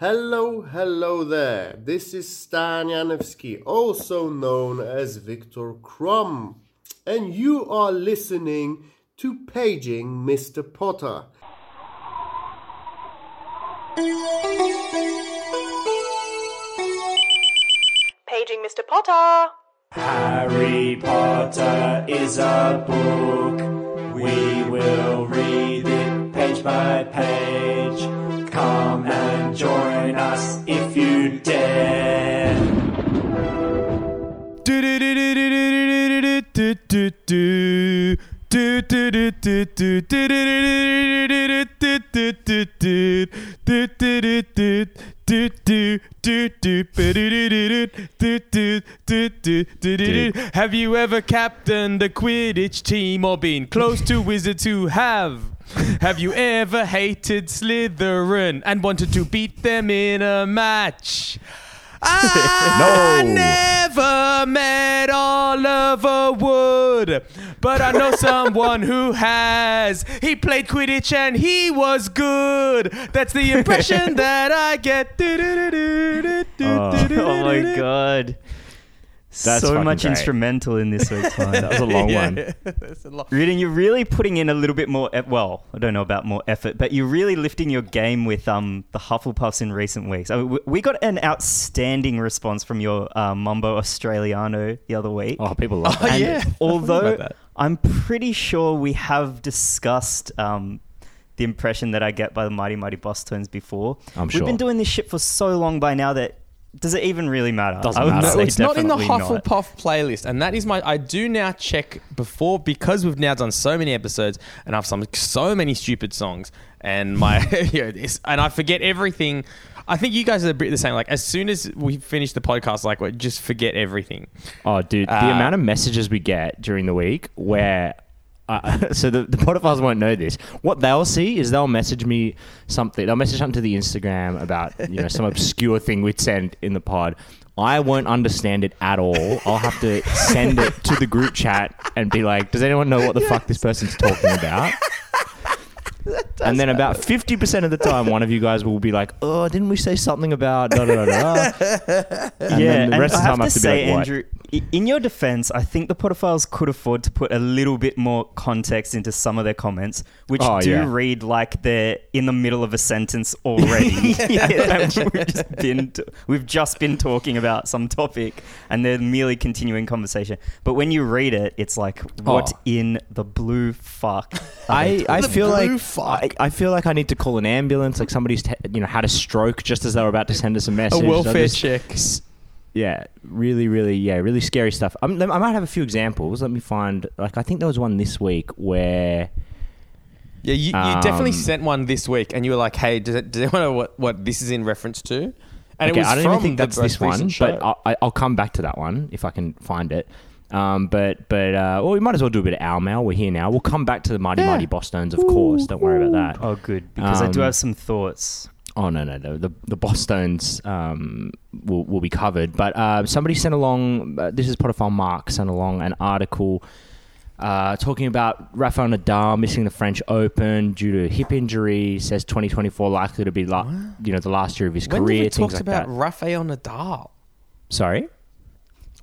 Hello, hello there. This is Stan Janevsky, also known as Viktor Krum, and you are listening to Paging Mr. Potter. Paging Mr. Potter. Harry Potter is a book. We will read it page by page. Come and join us if you dare. Have you ever captained a Quidditch team or been close to wizards who have? Have you ever hated Slytherin and wanted to beat them in a match? I No. never met Oliver Wood, but I know someone who has. He played Quidditch and he was good. That's the impression that I get. Oh, oh my god. That's so much great. instrumental in this week's one. That was a long one. That's a lot. Reading, you're really putting in a little bit more. e- Well, I don't know about more effort, but you're really lifting your game with um the Hufflepuffs in recent weeks. I mean, we- we got an outstanding response from your uh, Mumbo Australiano the other week. Oh, people love Oh, that. And yeah. although. I'm pretty sure we have discussed um, the impression that I get by the Mighty Mighty Bosstones before. I'm sure. We've sure. been doing this shit for so long by now that does it even really matter? Doesn't I would matter. say No, it's not in the definitely not. Hufflepuff playlist, and that is my. I do now check before because we've now done so many episodes, and I've sung so many stupid songs, and my yeah, this, and I forget everything. I think you guys are a bit the same. Like as soon as we finish the podcast, like we just forget everything. Oh, dude, the Uh, amount of messages we get during the week where. Uh, so the, the Potterphiles won't know this. What they'll see is they'll message me something. They'll message something to the Instagram about you know some obscure thing we'd send in the pod. I won't understand it at all. I'll have to send it to the group chat and be like, "Does anyone know what the fuck this person's talking about?" And then about fifty percent of the time, one of you guys will be like, "Oh, didn't we say something about da da da da?" And yeah, then the and rest of the time I to have to be say, like, Andrew, i- in your defense, I think the Potterphiles could afford to put a little bit more context into some of their comments, which Oh, do yeah. read like they're in the middle of a sentence already. And we've, just been t- we've just been talking about some topic, and they're merely continuing conversation. But when you read it, it's like, oh. what Oh. in the blue fuck? I, I The feel blue like fuck. I, I feel like I need to call an ambulance. Like somebody's you know had a stroke just as they were about to send us a message. A welfare just- check. s- Yeah, really, really, yeah, really scary stuff. I'm, I might have a few examples. Let me find. Like I think there was one this week where. Yeah, you, you definitely Um, sent one this week, and you were like, "Hey, does it, does anyone know what, what this is in reference to?" And okay, it was I don't even think that's this one, show. but I'll, I- I'll come back to that one if I can find it. Um, but but uh, well, we might as well do a bit of our mail. We're here now. We'll come back to the mighty Yeah. mighty Bosstones, of course. Don't worry about that. Oh, good, because I do Um, have some thoughts. Oh no no the the, the Bosstones um, will will be covered. But uh, somebody sent along. Uh, this is Potterphile Mark sent along an article uh, talking about Rafael Nadal missing the French Open due to hip injury. Says 2024 likely to be la- you know the last year of his when career. did we things talk like about that. Rafael Nadal? Sorry.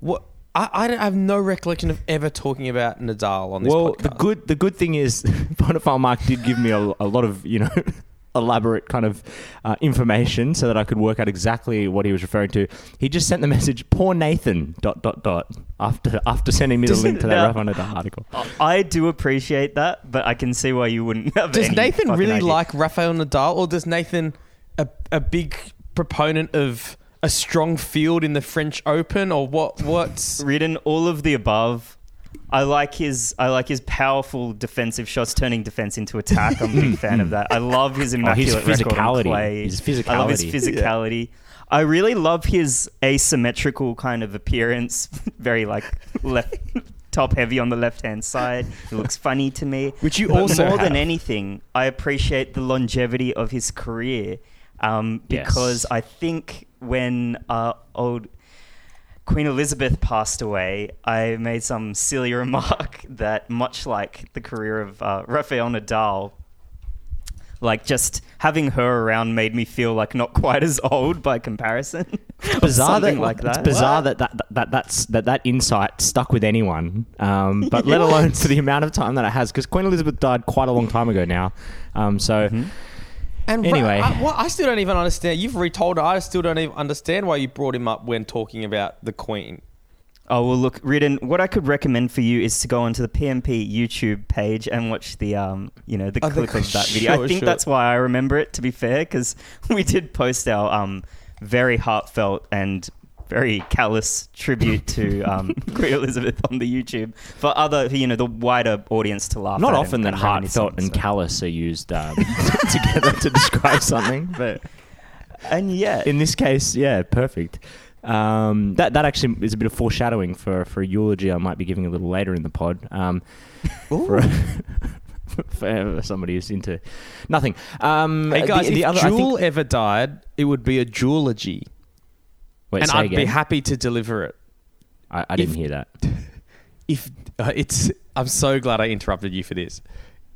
What? I, I don't- I have no recollection of ever talking about Nadal on this Well, podcast. the good the good thing is Potterphile Mark did give me a, a lot of you know elaborate kind of uh, information so that I could work out exactly what he was referring to. He just sent the message "Poor Nathan." Dot dot dot after after sending me the link to that Now- Rafa Nadal article. I do appreciate that, but I can see why you wouldn't have. does any Nathan really idea. like Rafael Nadal, or does Nathan a, a big proponent of a strong field in the French Open, or what? What's written all of the above? I like his I like his powerful defensive shots turning defense into attack. I'm a big fan of that. I love his immaculate record on physicality. clay. His I love his physicality. physicality. I really love his asymmetrical kind of appearance. Very like left top heavy on the left hand side. It looks funny to me. Which you But also more than anything, I appreciate the longevity of his career. Um, Yes. because I think when uh, old Queen Elizabeth passed away, I made some silly remark that, much like the career of uh, Rafael Nadal, like just having her around made me feel like not quite as old by comparison. Or bizarre that like that. It's bizarre that that, that that's that that insight stuck with anyone. Um, but let alone for the amount of time that it has, because Queen Elizabeth died quite a long time ago now. Um, so Mm-hmm. And Anyway. I, what, I still don't even understand. You've retold it. I still don't even understand why you brought him up when talking about the Queen. Oh well, look, Ridden. What I could recommend for you is to go onto the PMP YouTube page and watch the um, you know, the Oh, the- clip of that video. sure, I think sure. that's why I remember it. To be fair, because we did post our um, very heartfelt and very callous tribute to um, Queen Elizabeth on the YouTube for other, you know, the wider audience to laugh. not at often and- that and heartfelt and so. callous are used um, together to describe something, but And yeah, in this case, yeah, perfect. Um, that that actually is a bit of foreshadowing for for a eulogy I might be giving a little later in the pod. Um, for, for somebody who's into nothing. Um, Hey guys, the, the if other, I think- Jewel ever died, it would be a jewology, Wait, and I'd be happy to deliver it. I, I didn't if- hear that. If uh, it's, I'm so glad I interrupted you for this.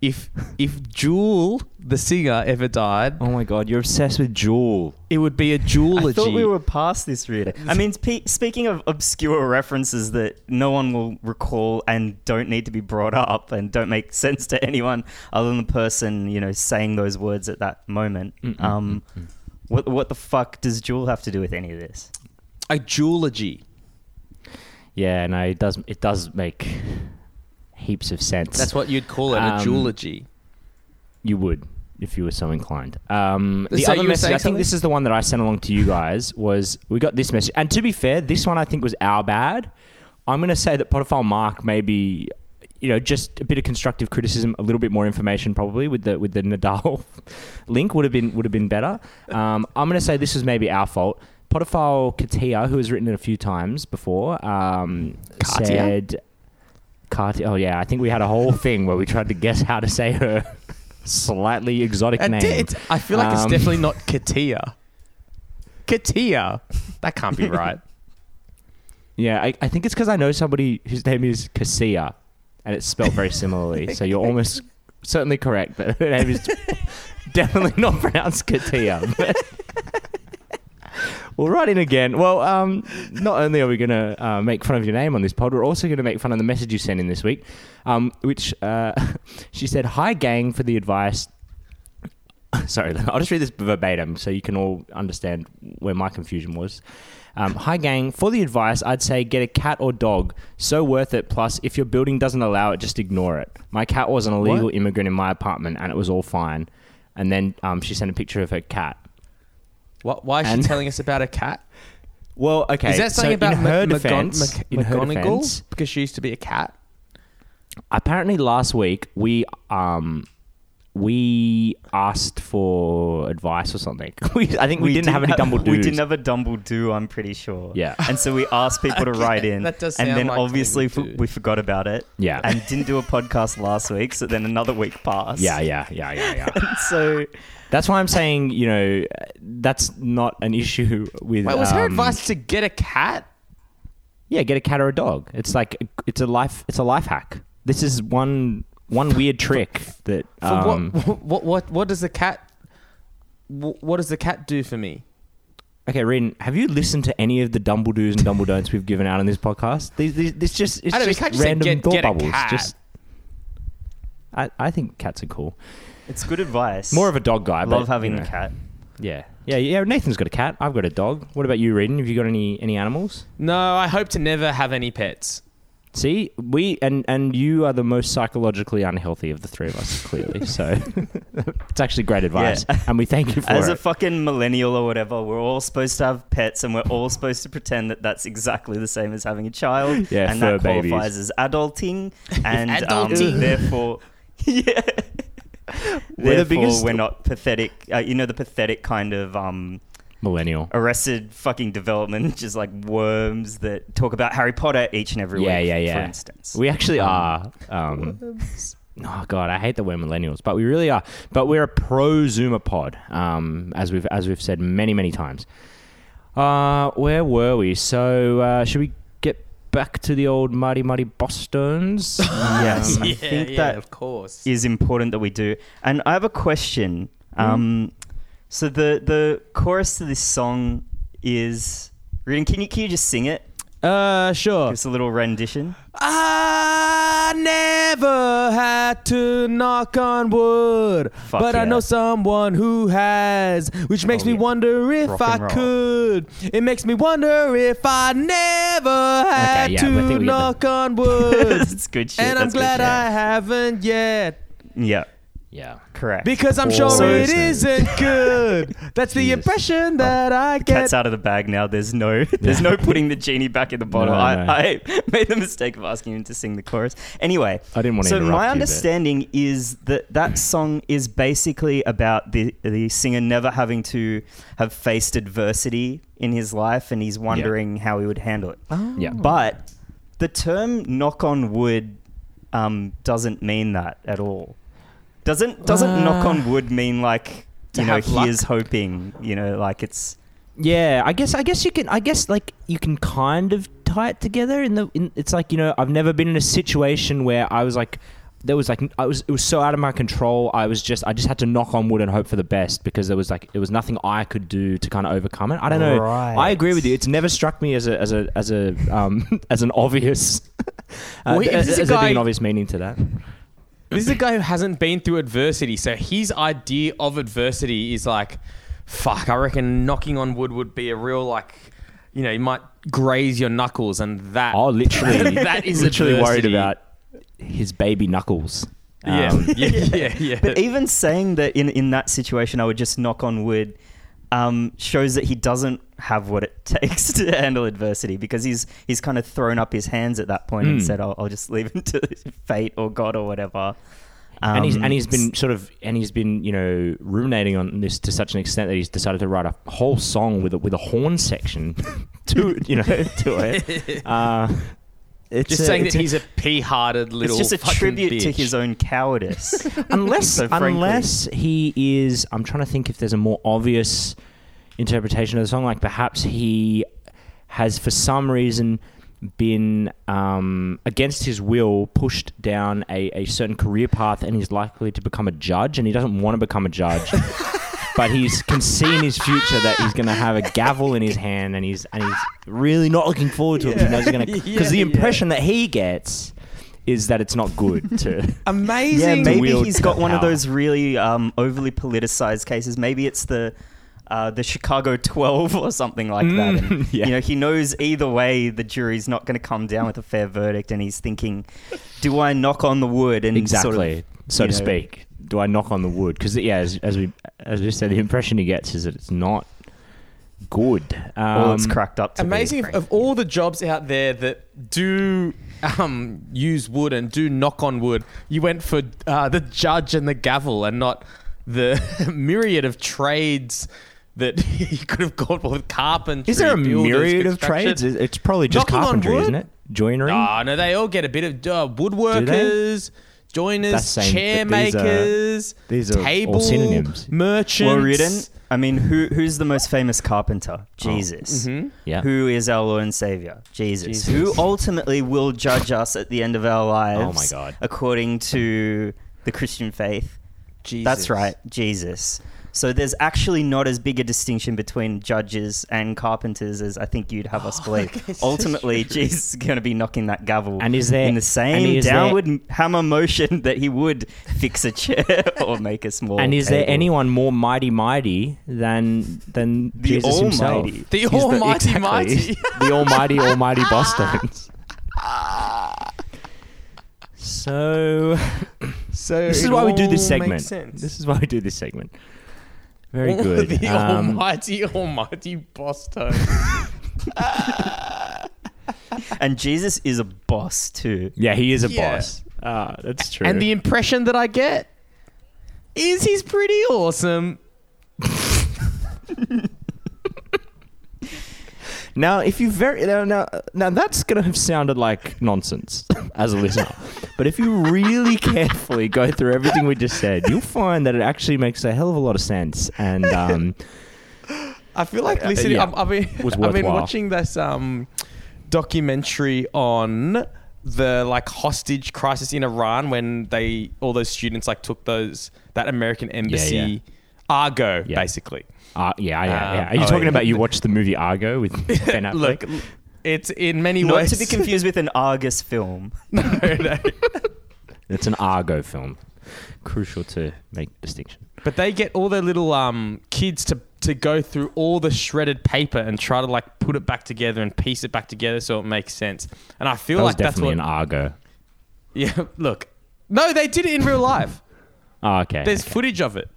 If if Jewel, the singer, ever died, Oh my god, you're obsessed with Jewel. it would be a a I jewology. thought we were past this, really. I mean, spe- speaking of obscure references that no one will recall and don't need to be brought up and don't make sense to anyone other than the person, you know, saying those words at that moment. Um, what what the fuck does Jewel have to do with any of this? A jewology. Yeah, no, it does. It does make heaps of sense. That's what you'd call it, a Um, jewology. you would if you were so inclined. Um, the So other message, I think this is the one that I sent along to you guys. Was we got this message? And to be fair, this one I think was our bad. I'm going to say that Potterphile Mark maybe. You know, just a bit of constructive criticism, a little bit more information, probably with the with the Nadal link would have been would have been better. Um, I'm going to say this is maybe our fault. Potterphile Katia, who has written it a few times before, um, said, Katia. Oh yeah, I think we had a whole thing where we tried to guess how to say her slightly exotic name. di- it's, I feel like it's Um, definitely not Katia. Katia. That can't be right. Yeah, I, I think it's because I know somebody whose name is Cassia, and it's spelled very similarly. so you're almost certainly correct that her name is definitely not pronounced Katia. But we'll write in again. Well, um, not only are we going to uh, make fun of your name on this pod, we're also going to make fun of the message you sent in this week, um, which uh, she said, "Hi gang for the advice." Sorry, I'll just read this verbatim so you can all understand where my confusion was. Um, Hi, gang. For the advice, I'd say get a cat or dog. So worth it. Plus, if your building doesn't allow it, just ignore it. My cat was an illegal What? immigrant in my apartment, and it was all fine. And then um, she sent a picture of her cat. What, why is And- she telling us about a cat? Well, okay. Is that something so about in her Ma- defense? Magon- in her McGonagall? defense, Because she used to be a cat. apparently last week we um we asked for advice or something. we, I think we, didn't, have any Dumbledore. We didn't have a Dumbledore, I'm pretty sure. Yeah. And so we asked people to write in. that does And sound then like obviously something we f- we forgot about it. Yeah. And didn't do a podcast last week, so then another week passed. Yeah, yeah, yeah, yeah, yeah. So That's why I'm saying, you know, that's not an issue with. Wait, was her um, advice to get a cat? Yeah, get a cat or a dog. It's like it's a life. It's a life hack. This is one one weird trick that. Um, what, what, what, what does the cat? What does the cat do for me? okay, Rin, have you listened to any of the Dumbledores and Dumbledon'ts we've given out on this podcast? These, these, this just it's don't know, you just just random get- thought get bubbles. Just. I, I think cats are cool. It's good advice. More of a dog guy. I love but, having you know, a cat. Yeah, yeah, yeah. Nathan's got a cat. I've got a dog. What about you, Rin? Have you got any any animals? No, I hope to never have any pets. See, we and and you are the most psychologically unhealthy of the three of us, clearly. So it's actually great advice, Yeah. and we thank you for As it. As a fucking millennial or whatever, we're all supposed to have pets, and we're all supposed to pretend that that's exactly the same as having a child, Yeah, and fur that qualifies babies. as adulting, and Adulting. Um, therefore, yeah, We're the therefore biggest- we're not pathetic. Uh, you know the pathetic kind of um, Millennial. arrested fucking development, just like worms that talk about Harry Potter each and every Yeah, week. yeah, yeah. yeah. For instance, We actually are. Um, oh god, I hate that we're millennials, but we really are. But we're a pro Zoomer pod, um, as we've as we've said many many times. Uh, where were we? So uh, should we get back to the old muddy muddy Bosstones? yes, I yeah, think yeah, that of course. is important that we do. And I have a question Um, so the the chorus to this song is. Reardon, can you can you just sing it? Uh, sure. Give us a little rendition. I never had to knock on wood, Fuck but I know someone who has, which makes Oh, me yeah. wonder if Rock I could. It makes me wonder if I never had yeah, think we to knock on wood. That's good shit. and I'm glad. I haven't yet. Yeah, Yeah. correct. Because I'm sure So- it isn't good. That's the Jesus. impression that I get. Cat's out of the bag now. There's no, there's no putting the genie back in the bottle. No, I, no. I made the mistake of asking him to sing the chorus. Anyway, I didn't want to So interrupt my you, but- understanding is that that song is basically about the the singer never having to have faced adversity in his life, and he's wondering how he would handle it. Yeah. But the term "knock on wood" um, doesn't mean that at all. Doesn't doesn't Uh, knock on wood mean like you know he luck? is hoping you know like it's Yeah, I guess I guess you can I guess like you can kind of tie it together in the in, it's like, you know, I've never been in a situation where I was like there was like I was it was so out of my control. I was just I just had to knock on wood and hope for the best because there was like there was nothing I could do to kind of overcome it. I don't know. Right. I agree with you. It's never struck me as a as a as a um as an obvious uh, Wait, as, is this as there being an obvious meaning to that. This is a guy who hasn't been through adversity, so his idea of adversity is like, fuck. I reckon knocking on wood would be a real like, you know, you might graze your knuckles, and that. Oh, literally that is literally worried about his baby knuckles. Yeah, Um, yeah, yeah, yeah. But even saying that in in that situation, I would just knock on wood, um, shows that he doesn't have what it takes to handle adversity because he's he's kind of thrown up his hands at that point and Mm. said, "I'll, I'll just leave him to fate or God or whatever." and he's Um, and he's been sort of and he's been you know ruminating on this to such an extent that he's decided to write a whole song with a, with a horn section to you know to it. Uh, it's just a- saying it's that a- he's a pea-hearted little. It's just a fucking tribute to his own cowardice. unless So unless he is. I'm trying to think if there's a more obvious interpretation of the song. Like perhaps he has for some reason been um, against his will pushed down a, a certain career path and he's likely to become a judge and he doesn't want to become a judge but he's can see in his future that he's going to have a gavel in his hand and he's and he's really not looking forward to it. He knows he's going to because the Yeah, impression that he gets is that it's not good to yeah, Amazing. maybe wield he's got one of those really um, overly politicized cases. Maybe it's the uh, the Chicago Twelve or something like that. And, Mm, yeah. You know, he knows either way the jury's not going to come down with a fair verdict, and he's thinking, "Do I knock on the wood and exactly sort of, so to know- speak do i knock on the wood? Because yeah as, as we as we said the impression he gets is that it's not good. Well, it's Um, cracked up to be, Amazing if, of all the jobs out there that do um, use wood and do knock on wood, you went for uh, the judge and the gavel and not the myriad of trades that you could have gone for with carpentry. is there a myriad of trades? It's probably just Knocking on carpentry wood? isn't it? Joinery? Oh, no, they all get a bit of uh, woodworkers, joiners, That's saying chair that these are- these are all table synonyms. merchants. Well, Reardon, I mean, who who's the most famous carpenter? Oh. Jesus. Mm-hmm. yeah Who is our Lord and Savior? Jesus. Jesus. Who ultimately will judge us at the end of our lives? Oh my God. According to the Christian faith. Jesus. That's right, Jesus. So there's actually not as big a distinction between judges and carpenters as I think you'd have us believe. Oh, okay, Ultimately, true. Jesus is going to be knocking that gavel And is there- in the same is there- downward hammer motion that he would fix a chair or make a small. and is there anyone more mighty mighty than than The Jesus himself? Almighty. The He's Almighty Mighty. the almighty almighty Bosstones. So So this is why we do this segment. This is why we do this segment. Very good. the Um, almighty, almighty boss tone. And Jesus is a boss too. yeah, he is a Yeah. boss. Ah, that's true. and the impression that I get is he's pretty awesome. Now, if you very now, now now that's gonna have sounded like nonsense as a listener, but if you really carefully go through everything we just said, you'll find that it actually makes a hell of a lot of sense. And um, I feel like listening. yeah, I've, I've been, I've been watching this um, documentary on the like hostage crisis in Iran when they all those students like took those that American embassy Argo, Yeah. basically. Uh, yeah, yeah, Um, yeah. Are you oh, talking yeah. about you watched the movie Argo with Ben Affleck? Look, it's in many Not ways to be confused with an Argus film. no, no. it's an Argo film. Crucial to make distinction. But they get all their little um, kids to to go through all the shredded paper and try to like put it back together and piece it back together so it makes sense. And I feel That was like that's definitely what. an Argo. yeah, look, no, they did it in real life. Oh, okay. There's okay. footage of it.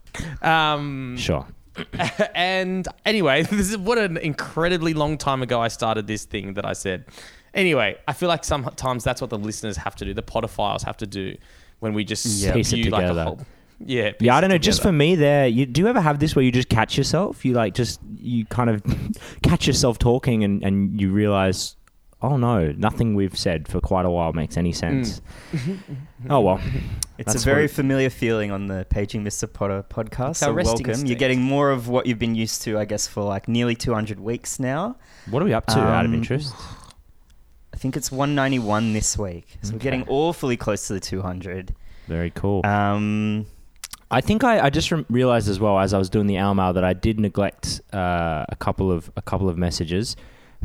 Um, Sure. and anyway, this is what an incredibly long time ago I started this thing that I said. Anyway, I feel like sometimes that's what the listeners have to do, the Potterphiles have to do when we just Yeah. Piece it view like a together. whole. Yeah, Yeah, I don't know. Just for me, there. You, do you ever have this where you just catch yourself? You like just you kind of catch yourself talking, and and you realize, oh no, nothing we've said for quite a while makes any sense. oh well, It's That's a very familiar feeling on the Paging Mr. Potter podcast. So resting welcome. You're getting more of what you've been used to, I guess, for like nearly 200 weeks now. what are we up to? out of Um, interest, I think it's 191 this week. So we're getting awfully close to the 200. very cool. Um, I think I, I just rem- realized as well as I was doing the Al mail that I did neglect uh, a couple of a couple of messages.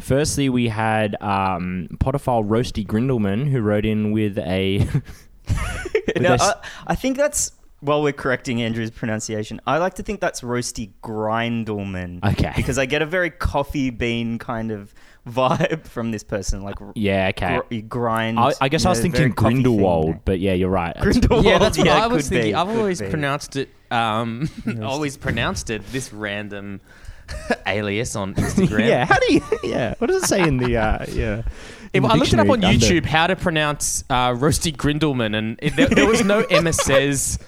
Firstly, we had um, Potterphile Roasty Grindelman who wrote in with a. with no, a s- I, I think that's while we're correcting Andrew's pronunciation. I like to think that's Roasty Grindelman. Okay. Because I get a very coffee bean kind of vibe from this person. Like, yeah, okay. gr- you grind. I, I guess you I was know, thinking very Grindelwald, thing. but yeah, you're right. Grindelwald. yeah, that's what yeah, I was could be, thinking. I've could always be. pronounced it. Um, always pronounced it. This random alias on Instagram. yeah, how do you? Yeah, what does it say in the? Uh, yeah, If I looked it up on dictionary under- YouTube how to pronounce uh, Roasty Grindelman, and it, there, there was no Emma says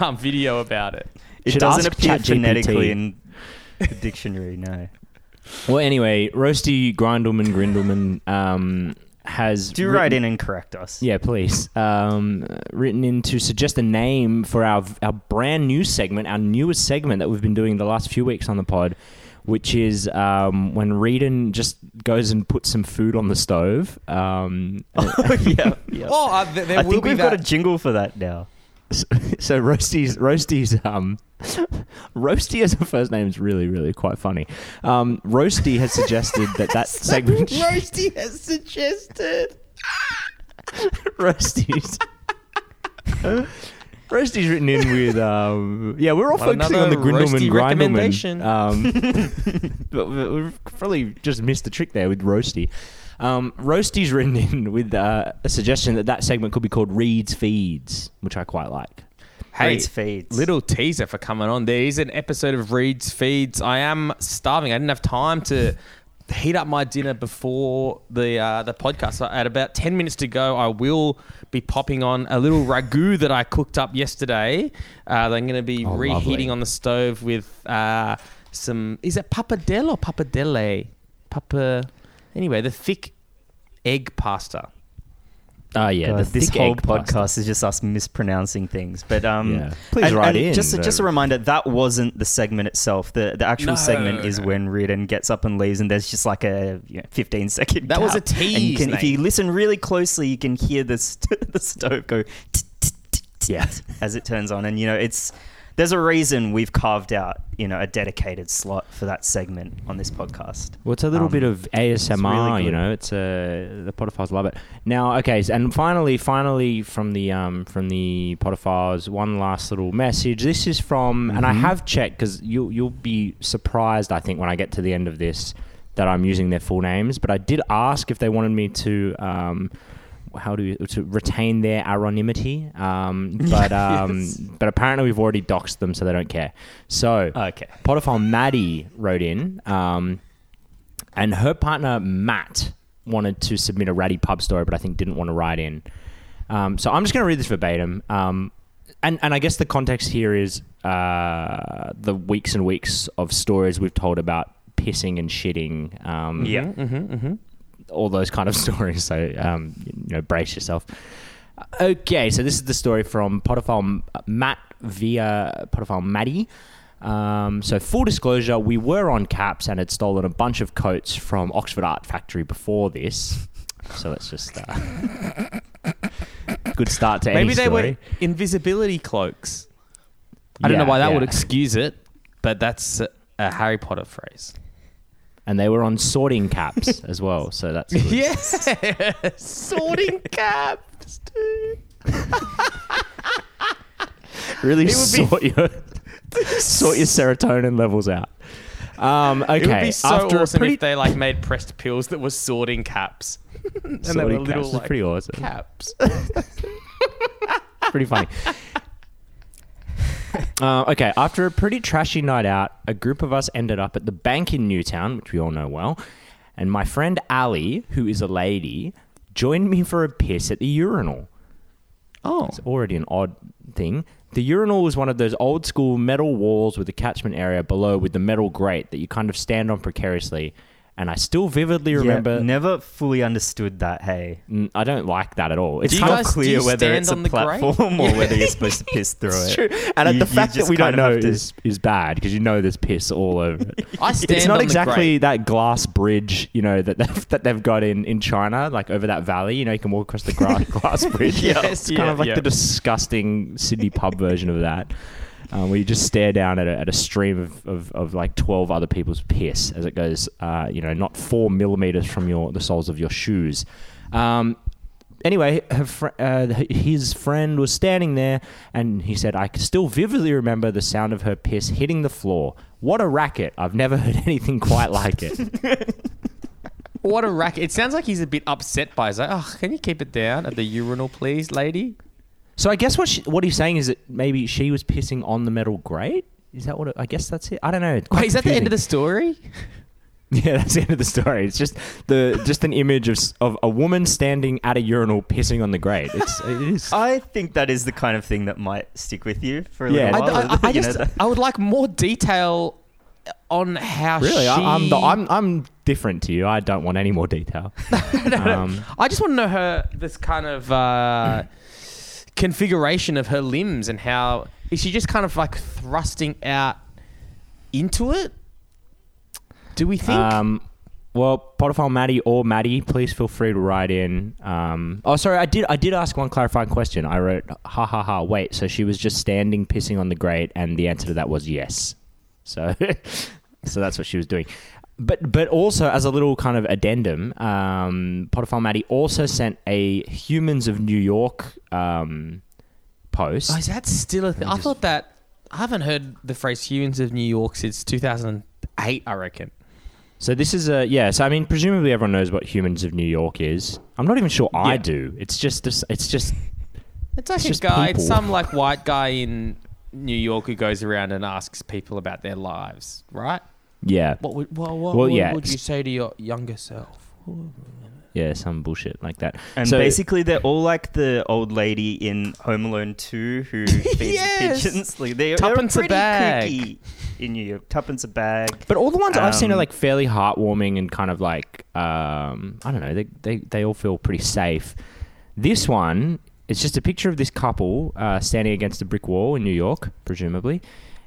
um, video about it. It Should doesn't appear ChatGPT. phonetically in the dictionary, no. Well, anyway, Roasty Grindelman Grindelman um, has Do written- write in and correct us. Yeah, please. Um, written in to suggest a name for our our brand new segment, our newest segment that we've been doing the last few weeks on the pod, which is um, when Reedon just goes and puts some food on the stove. Um, yeah, yeah. Oh, uh, th- there I will think be we've that. got a jingle for that now. so Roasty's Roasty's um Roasty as a first name is really really quite funny. Um, Roasty has suggested that that segment Roasty has suggested. Roasties. Roasty's written in with um, yeah we're all Want focusing on the another Grindelman Roasty recommendation? Grindelman. Um, but we- we've probably just missed the trick there with Roasty. Um, Roasty's written in with uh, a suggestion that that segment could be called Reed's Feeds, which I quite like. Hey, Reed's Feeds. little teaser for coming on. There is an episode of Reed's Feeds. I am starving. I didn't have time to heat up my dinner before the uh, the podcast. So at about ten minutes to go, I will be popping on a little ragu that I cooked up yesterday. Uh, that I'm going to be Oh, reheating lovely. on the stove with uh, some. Is it pappardelle or pappardelle? Papa. Anyway, the thick egg pasta. Ah, yeah, God, this whole podcast pasta. is just us mispronouncing things. But um, Yeah. Please write in, Just, but- just a reminder, that wasn't the segment itself. The the actual No, segment is no. when Reardon gets up and leaves, and there's just like a you know, 15 second. That was a gap. And you tease, can, if you listen really closely, you can hear the st- the stove go. Yeah. as it turns on, and you know it's. There's a reason we've carved out, you know, a dedicated slot for that segment on this podcast. Well, it's a little Um, bit of ASMR, really you know. It's uh, the Potterphiles love it. Now, okay, and finally, finally from the um from the Potterphiles, one last little message. This is from, and I have checked because you you'll be surprised, I think, when I get to the end of this that I'm using their full names. But I did ask if they wanted me to um. How do you to retain their anonymity? Um, but um, Yes. but apparently we've already doxed them, so they don't care. So Okay. Potterphile Maddie wrote in, um, and her partner Matt wanted to submit a ratty pub story, but I think didn't want to write in. Um, so I'm just going to read this verbatim. Um, and, and I guess the context here is uh, the weeks and weeks of stories we've told about pissing and shitting. Um, Yeah. All those kind of stories. So, um, you know, brace yourself. Okay, so this is the story from Potterphile Matt via Potterphile Maddie. Um, so, full disclosure, we were on caps and had stolen a bunch of coats from Oxford Art Factory before this. So let's just uh, good start to any Maybe they story. were invisibility cloaks. I don't know why that would excuse it. but that's a Harry Potter phrase. And they were on sorting caps as well, so that's good. Yes, sorting caps, dude. really It would be- sort your sort your serotonin levels out. Um, okay, It would be so after awesome pretty if they like made pressed pills that were sorting caps, and they sorting were caps little is like pretty awesome. caps. pretty funny. Uh, okay, after a pretty trashy night out, a group of us ended up at the bank in Newtown, which we all know well. And my friend Ali, who is a lady, joined me for a piss at the urinal. Oh, It's already an odd thing. The urinal was one of those old school metal walls with a catchment area below with the metal grate that you kind of stand on precariously. And I still vividly remember. Yeah, never fully understood that. Hey, Mm, I don't like that at all. It's Do you not guys- do clear you whether stand it's a on the grate? platform or whether you're supposed to piss through It's it. true. And You- the you fact that just we don't kind of know have to- is, is bad because you know there's piss all over it. I stand it's not on the exactly grate. that glass bridge, you know, that they've, that they've got in, in China, like over that valley. You know, you can walk across the gra- glass bridge. Yes, it's kind yeah, of like yeah. the disgusting Sydney pub version of that. Um, where you just stare down at a, at a stream of, of, of like 12 other people's piss as it goes, uh, you know, not four millimeters from your the soles of your shoes. Um, anyway, fr- uh, his friend was standing there, and he said, "I still vividly remember the sound of her piss hitting the floor. What a racket! I've never heard anything quite like it." What a racket! It sounds like he's a bit upset by. it. He's like, "Oh, can you keep it down at the urinal, please, lady?" So I guess what she, what he's saying is that maybe she was pissing on the metal grate. Is that what? It, I guess that's it. I don't know. Quite Wait, is that the end of the story? Yeah, that's the end of the story. It's just the just an image of of a woman standing at a urinal pissing on the grate. It's it is. I think that is the kind of thing that might stick with you for a Yeah. little while. I- I You know, just, that- I would like more detail on how Really, she. I, I'm the, I'm I'm different to you. I don't want any more detail. no, um, I just want to know her this kind of uh, configuration of her limbs and how is she just kind of like thrusting out into it? Do we think? Um, well, Potterphile Maddie or Maddie, please feel free to write in. Um, oh, sorry, I did. I did ask one clarifying question. I wrote, "Ha ha ha." Wait, so she was just standing pissing on the grate, and the answer to that was yes. So, so that's what she was doing. But but also as a little kind of addendum, um, Potterphile Maddie also sent a Humans of New York um, post. oh, is that still a thing? I thought that I haven't heard the phrase "humans of New York" since 2008. I reckon. So this is a yeah. So I mean, presumably everyone knows what Humans of New York is. I'm not even sure I Yeah. do. It's just this- it's just It's like It's a guy, people. it's some like white guy in New York who goes around and asks people about their lives, right? Yeah What would what, what, Well, what yeah, would you say to your younger self? yeah some bullshit like that. and so, basically, they're all like the old lady in Home Alone 2 who feeds Yes. the pigeons. Like, they, Tuppence a they're pretty bag. kooky in New York. Tuppence a bag. but all the ones I've seen are um, like fairly heartwarming and kind of like um, I don't know. They, they they all feel pretty safe. This one it's just a picture of this couple uh, standing against a brick wall in New York, presumably,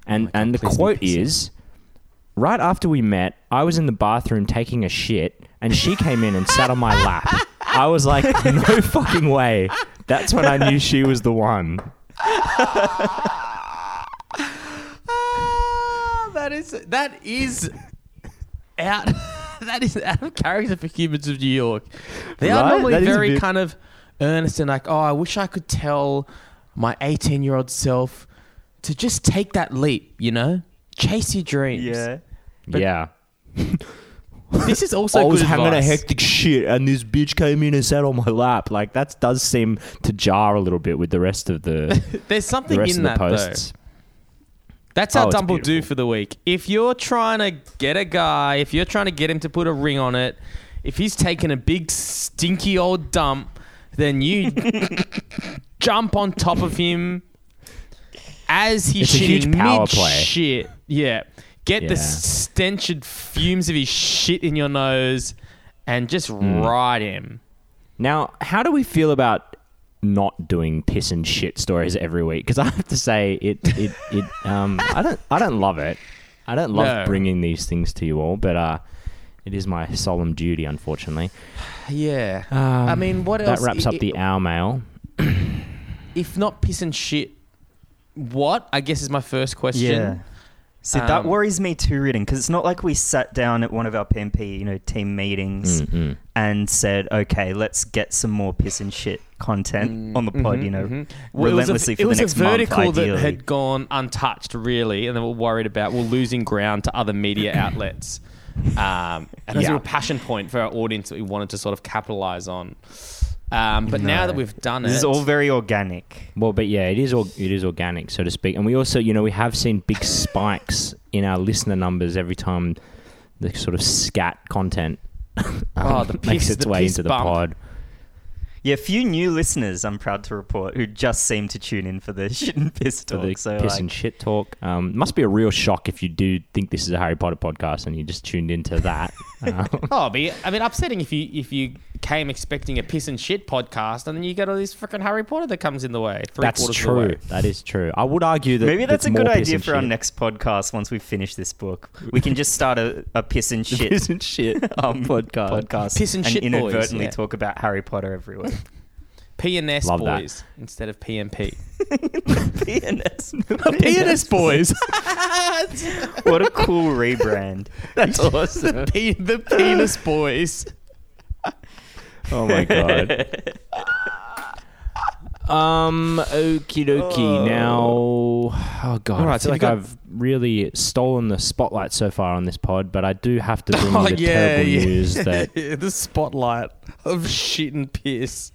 and and the quote pissing. is. Right after we met, I was in the bathroom taking a shit, and she came in and sat on my lap. I was like, no fucking way. That's when I knew she was the one. Ah, that is that is out that is out of character for humans of New York. They are Right? normally That is a very bit- kind of earnest and like, oh, I wish I could tell my 18 year old self to just take that leap, you know, chase your dreams. Yeah. But- yeah. This is also I was good having a hectic shit, and this bitch came in and sat on my lap. Like that does seem to jar a little bit with the rest of the There's the something rest in of the that though. posts. That's Oh, our it's dumble do for the week. If you're trying to get a guy, if you're trying to get him to put a ring on it, if he's taking a big stinky old dump, then you jump on top of him as he's It's a huge power mid play. shit. Yeah. Get the Yeah. stench and fumes of his shit in your nose and just Hmm. ride him. Now, how do we feel about not doing piss and shit stories every week? Because I have to say, it it it um I don't I don't love it. I don't love No. bringing these things to you all, but uh, it is my solemn duty, unfortunately. Yeah. Um, I mean, what else? That wraps I- up the hour mail. if not piss and shit, what? I guess is my first question. Yeah. See, that Um, worries me too, Reardon, because it's not like we sat down at one of our PMP, you know, team meetings Mm-mm. and said, "Okay, let's get some more piss and shit content on the pod." You know, Mhm. Well, relentlessly it for the a, next it was a vertical month, that had gone untouched, really, and they were worried about well losing ground to other media outlets. Um, and it was Yeah. a real passion point for our audience that we wanted to sort of capitalize on. Um, but now that we've done it, This is all very organic. Well, but yeah, it is all it is organic, so to speak. And we also, you know, we have seen big spikes in our listener numbers every time the sort of scat content um, Oh, the makes its the way piss into the pod. Yeah, a few new listeners, I'm proud to report, who just seem to tune in for the shit and piss For talk. the so, piss like, and shit talk. Um, must be a real shock if you do think this is a Harry Potter podcast and you just tuned into that. Um, Oh, but I mean, upsetting if you if you came expecting a piss and shit podcast, and then you get all this freaking Harry Potter that comes in the way. Three that's quarters of the way. true. That is true. I would argue that maybe that's a it's good idea and for our next podcast once we finish this book. We can just start a, a piss and shit piss and shit um, podcast. podcast Piss and shit boys, inadvertently yeah. talk about Harry Potter every week. P and S that. boys instead of PMP. PNS. P&S boys. what a cool rebrand. That's awesome. the, pe- the penis boys. Oh my god. um. Okie dokie. Now. Oh god. All right, I so feel we like got- I've really stolen the spotlight so far on this pod, but I do have to bring Oh you the yeah, terrible yeah. news that the spotlight of shit and piss.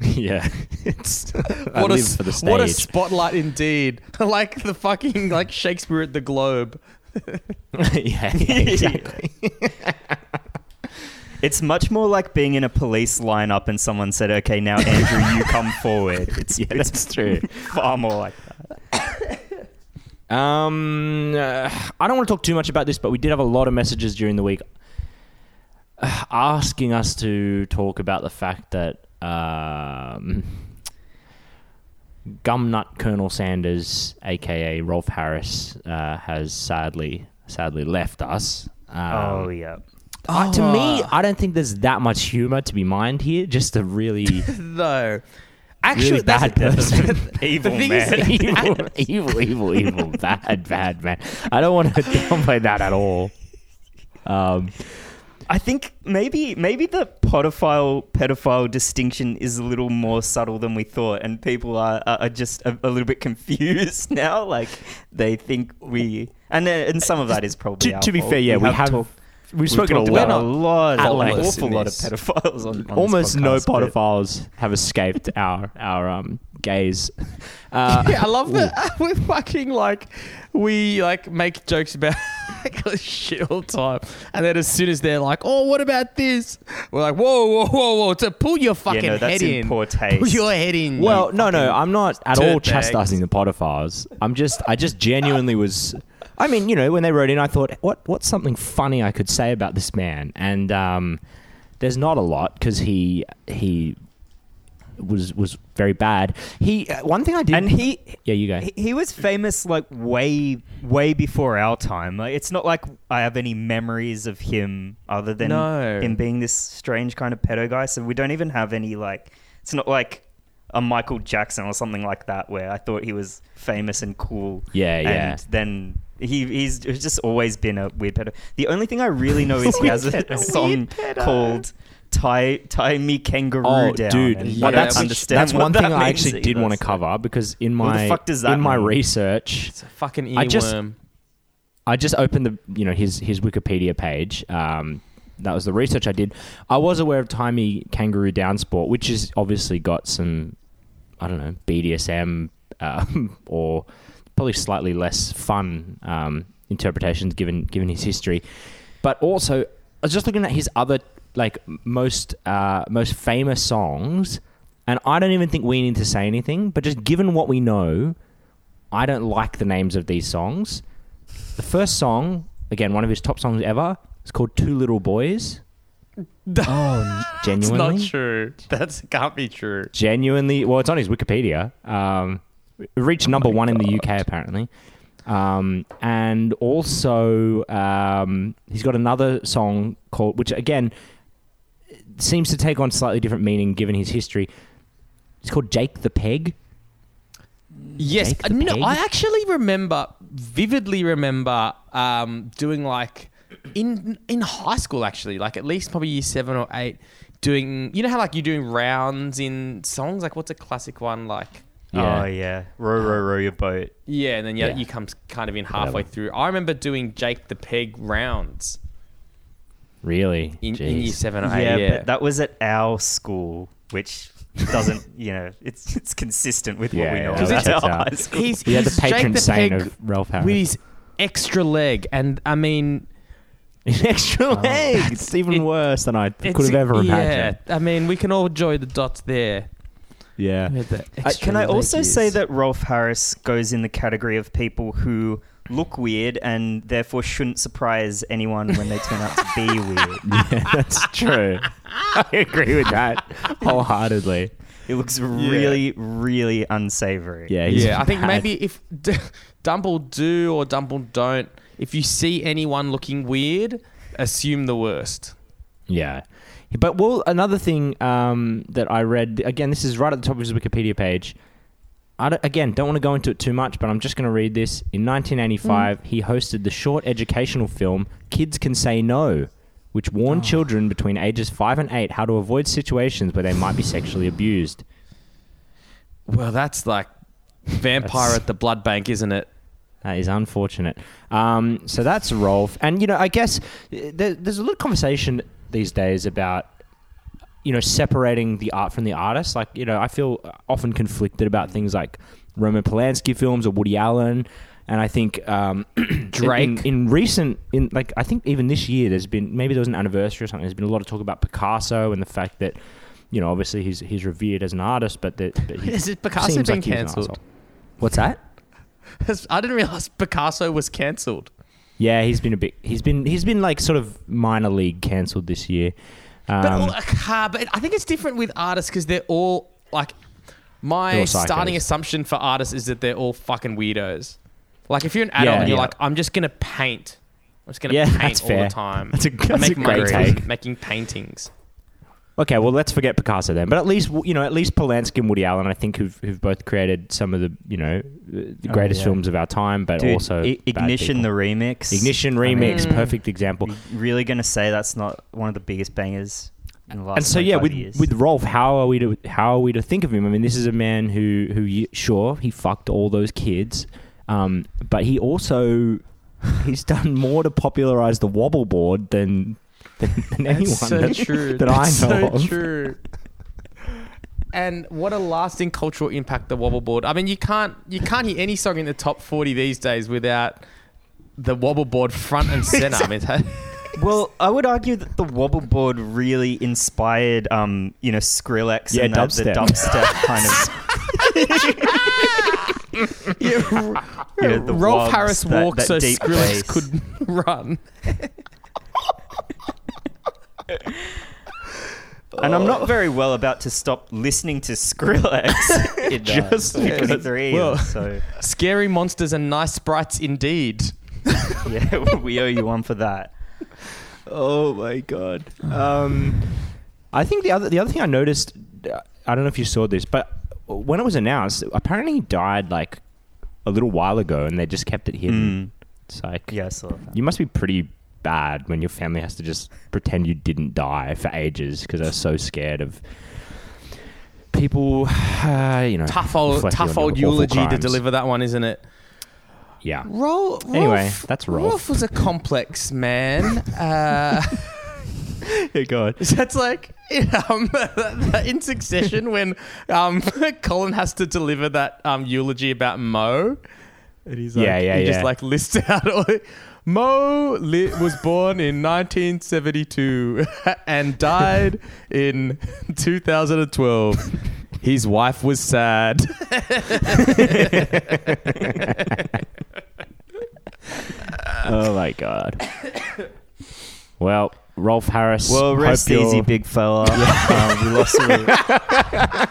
yeah, it's I What a live for the stage. what a spotlight indeed. like the fucking like Shakespeare at the Globe. yeah, yeah, exactly. It's much more like being in a police lineup and someone said, "Okay, now Andrew, you come forward." It's yeah, it's that's true. far more like that. Um, uh, I don't want to talk too much about this, but we did have a lot of messages during the week uh, asking us to talk about the fact that um, Gumnut Colonel Sanders, aka Rolf Harris, uh, has sadly sadly left us. Um, Oh yeah. uh, to me, I don't think there's that much humor to be mined here. Just a really, No. Actually, really that's- bad person. Evil thing is- man. evil, evil, evil, evil, bad, bad man. I don't want to downplay that at all. Um, I think maybe maybe the pedophile pedophile distinction is a little more subtle than we thought, and people are are are just a, a little bit confused now. Like they think we and uh, and some of that is probably to, our to be fault. fair, yeah, we have, talked- we've we've spoken a talked lot. about a lot, at an awful lot of pedophiles on, on Almost this no podcast, but- pedophiles have escaped our our um, gaze. Uh, Yeah, I love that we fucking like we like make jokes about like, shit all the time, and then as soon as they're like, "Oh, what about this?" We're like, "Whoa, whoa, whoa, whoa!" To pull your fucking no, that's head in in, poor taste. Pull your head in. Well, no, no, I'm not at all chastising the pedophiles. I'm just, I just genuinely was. I mean, you know, when they wrote in, I thought, what, what's something funny I could say about this man? And um, there's not a lot because he he was was very bad. He uh, one thing I did, and he yeah, you go. He, he was famous like way, way before our time. Like, it's not like I have any memories of him other than No. him being this strange kind of pedo guy. So we don't even have any like. It's not like a Michael Jackson or something like that where I thought he was famous and cool. Yeah, and yeah. then he he's just always been a weird pedo. The only thing I really know is he has a, a song called. Tie tie me kangaroo Oh, down. dude, and Yeah, I but don't that's understand that's what one that thing I means actually did want to cover because in What the my fuck does that in my research, It's a fucking I just- earworm. I just opened the you know his his Wikipedia page. Um, that was the research I did. I was aware of Tie Me Kangaroo Down Sport, which has obviously got some I don't know BDSM um, or probably slightly less fun um, interpretations given given his history. But also, I was just looking at his other like most uh, most famous songs, and I don't even think we need to say anything. But just given what we know, I don't like the names of these songs. The first song, again, one of his top songs ever, is called Two Little Boys. oh, genuinely? not true. That's can't be true. Genuinely? Well, it's on his Wikipedia. Um, it reached number Oh one in the UK, apparently. Um, and also, um, he's got another song called, which again seems to take on slightly different meaning given his history. It's called Jake the Peg. Yes, Jake the no, Pig? I actually remember vividly remember um, doing like in in high school actually, like at least probably year seven or eight, doing you know how like you're doing rounds in songs, like what's a classic one like. Yeah. Oh yeah, row row row your boat. Yeah, and then yeah, Yeah. you come kind of in halfway Whatever. through. I remember doing Jake the Peg rounds Really? In, in year seven or Yeah, eight. Yeah, but that was at our school, which doesn't, you know, it's it's consistent with what we know yeah, about that our high school. he's, He had the he's patron the saint of Rolf Harris. with his extra leg, and I mean, extra leg. It's even it- worse than I could have ever imagined. yeah. I mean, we can all join the dots there. Yeah. The Uh, can I also say that Rolf Harris goes in the category of people who look weird and therefore shouldn't surprise anyone when they turn out to be weird? yeah, that's true. I agree with that wholeheartedly. It looks really, really unsavory. Yeah, he's yeah, I think maybe if D- Dumble do or Dumble don't, if you see anyone looking weird, assume the worst. Yeah. But well, another thing um, that I read again, this is right at the top of his Wikipedia page. I don't, again don't want to go into it too much, but I'm just going to read this. In 1985, he hosted the short educational film "Kids Can Say No," which warned children between ages five and eight how to avoid situations where they might be sexually abused. Well, that's like vampire That's- at the blood bank, isn't it? That is unfortunate. Um, so that's Rolf, and you know, I guess uh, there, there's a lot of conversation these days about you know separating the art from the artist. Like you know, I feel often conflicted about things like Roman Polanski films or Woody Allen, and I think um, Drake. in, in recent in like I think even this year there's been maybe there was an anniversary or something. There's been a lot of talk about Picasso and the fact that. You know, obviously he's he's revered as an artist, but that, that Is it Picasso seems been like cancelled? What's that? I didn't realize Picasso was cancelled. Yeah, he's been a bit. He's been he's been like sort of minor league cancelled this year. Um, But, uh, but I think it's different with artists because they're all like. My starting assumption for artists is that they're all fucking weirdos. Like if you're an adult Yeah, and you're yeah. like, I'm just gonna paint. I'm just gonna Yeah, paint all fair. the time. That's a- that's make a great from take. making paintings. Okay, well let's forget Picasso then. But at least you know at least Polanski and Woody Allen, I think, who've who've both created some of the you know the Oh, greatest yeah. films of our time, but Dude, also I- Ignition, people. the remix. Ignition remix, Mm. perfect example. You really going to say that's not one of the biggest bangers in the and so yeah, with years? with Rolf, how are we to how are we to think of him? I mean, this is a man who who sure he fucked all those kids, um, but he also he's done more to popularize the wobble board than than, than anyone That's so that, true. that That's I know so of. true. And what a lasting cultural impact the wobble board. I mean, you can't you can't hear any song in the top forty these days without the wobble board front and center. I mean, that- Well, I would argue that the wobble board really inspired, um, you know, Skrillex Yeah, and the, the dubstep. dubstep kind of. yeah, Yeah, the Rolf Harris that- walked that so Skrillex bass. could run. And I'm not very well about to stop listening to Skrillex. It just does. 23. Well- so Scary monsters and nice sprites indeed. yeah, we owe you one for that. Oh my god. Um, I think the other the other thing I noticed, uh, I don't know if you saw this, but when it was announced, apparently he died like a little while ago, and they just kept it hidden. It's like Mm. Yeah, I saw that. you must be pretty bad when your family has to just pretend you didn't die for ages because they're so scared of people. Uh, you know, Tough old, tough old your awful eulogy to deliver that one, isn't it? Yeah. Rolf, Anyway, Rolf- that's Rolf. Rolf was a complex man. Uh, Yeah, God. That's like um, in Succession when um, Colin has to deliver that um, eulogy about Mo, and he's like, Yeah, yeah, he yeah. just like lists out all. Mo li- was born in 1972 and died in 2012. His wife was sad. Oh my God. Well, Rolf Harris. Well, rest you're- easy, big fella. um, we lost a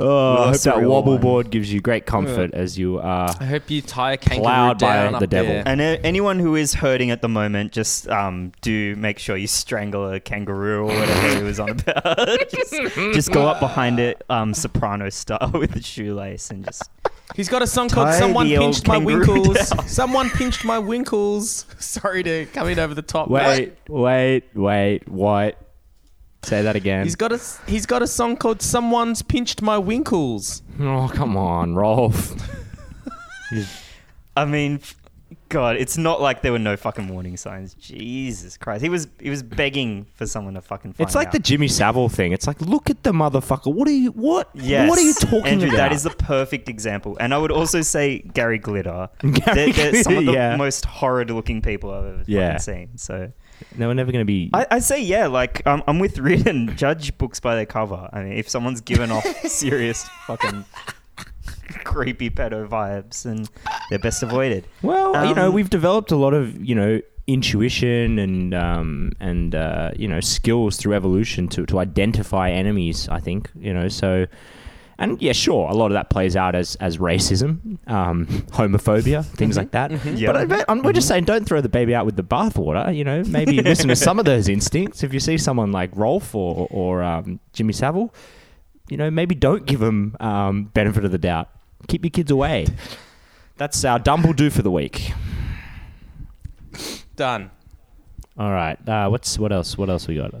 Oh, I hope that wobble one. board gives you great comfort as you are. I hope you tie a kangaroo Plowed by down the up devil. there. And uh, anyone who is hurting at the moment, just um, do make sure you strangle a kangaroo or whatever he was on about. just, just go up behind it, um, soprano style, with the shoelace, and just He's got a song called "Someone Pinched My Winkles." down. Someone pinched my winkles. Sorry to come in over the top. Wait, wait, wait, what? Say that again. He's got a he's got a song called "Someone's Pinched My Winkles." oh, come on, Rolf. I mean, God, it's not like there were no fucking warning signs. Jesus Christ, he was he was begging for someone to fucking. Find him. It's like out. the Jimmy Savile thing. It's like, look at the motherfucker. What are you? What? Yes. What are you talking Andrew, about? That is the perfect example. And I would also say Gary Glitter. Gary they're, they're some of the Glitter, yeah. most horrid looking people I've ever Yeah. seen. So no, we're never going to be. I, I say yeah, like um, I'm with Reed and judge books by their cover. I mean, if someone's given off serious fucking creepy pedo vibes, then they're best avoided. Well, you know, Um, we've developed a lot of you know intuition and um, and uh, you know skills through evolution to to identify enemies. I think you know so. And yeah, sure, a lot of that plays out as as racism, um, homophobia, things like that. Yeah. But I, bet- I'm, we're just saying, don't throw the baby out with the bathwater. You know, maybe listen to some of those instincts. If you see someone like Rolf or or um, Jimmy Savile, you know, maybe don't give them um, benefit of the doubt. Keep your kids away. That's our Dumbledore for the week. Done. All right. Uh, what's what else? What else we got?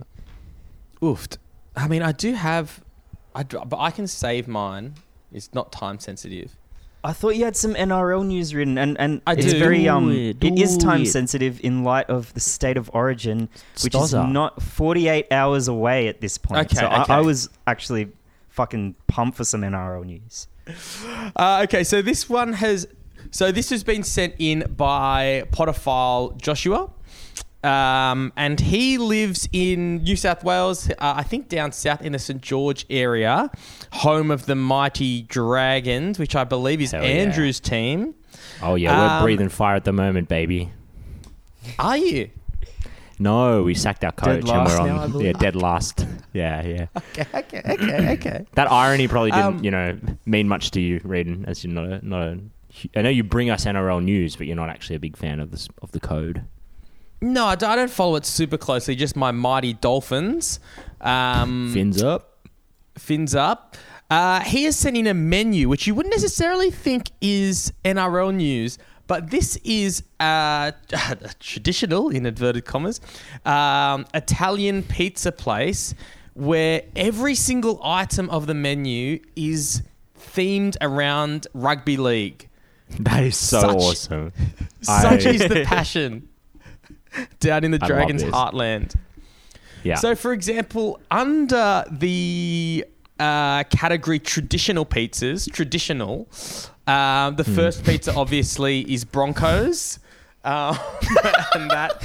Oofed. I mean, I do have, I but I can save mine. It's not time sensitive. I thought you had some NRL news written, and, and I it's do. very um, it, it is time it. sensitive in light of the state of origin, which Stozza. is not 48 hours away at this point. Okay, so I, okay. I was actually fucking pumped for some NRL news. Uh, okay, so this one has, so this has been sent in by Potterphile Joshua. Um, and he lives in New South Wales, uh, I think down south in the St George area, home of the mighty Dragons, which I believe is Hell yeah. Andrew's team. Oh yeah, we're Um, breathing fire at the moment, baby. Are you? No, we sacked our coach Dead last and we're on believe. yeah dead last. Yeah, yeah. Okay, okay, okay, okay. That irony probably didn't Um, you know mean much to you, Reardon, as you're not a, not a. I know you bring us NRL news, but you're not actually a big fan of this of the code. No, I don't follow it super closely. Just my mighty Dolphins. Um, Fins up. fins up. Uh, he has sent in a menu, which you wouldn't necessarily think is NRL news, but this is uh, a traditional, in inverted commas, um, Italian pizza place where every single item of the menu is themed around rugby league. That is so Such- awesome. Such I- is the passion down in the I Dragons' heartland. Yeah. So, for example, under the uh, category traditional pizzas, traditional, um, Hmm. the first pizza obviously is Broncos. Um, and that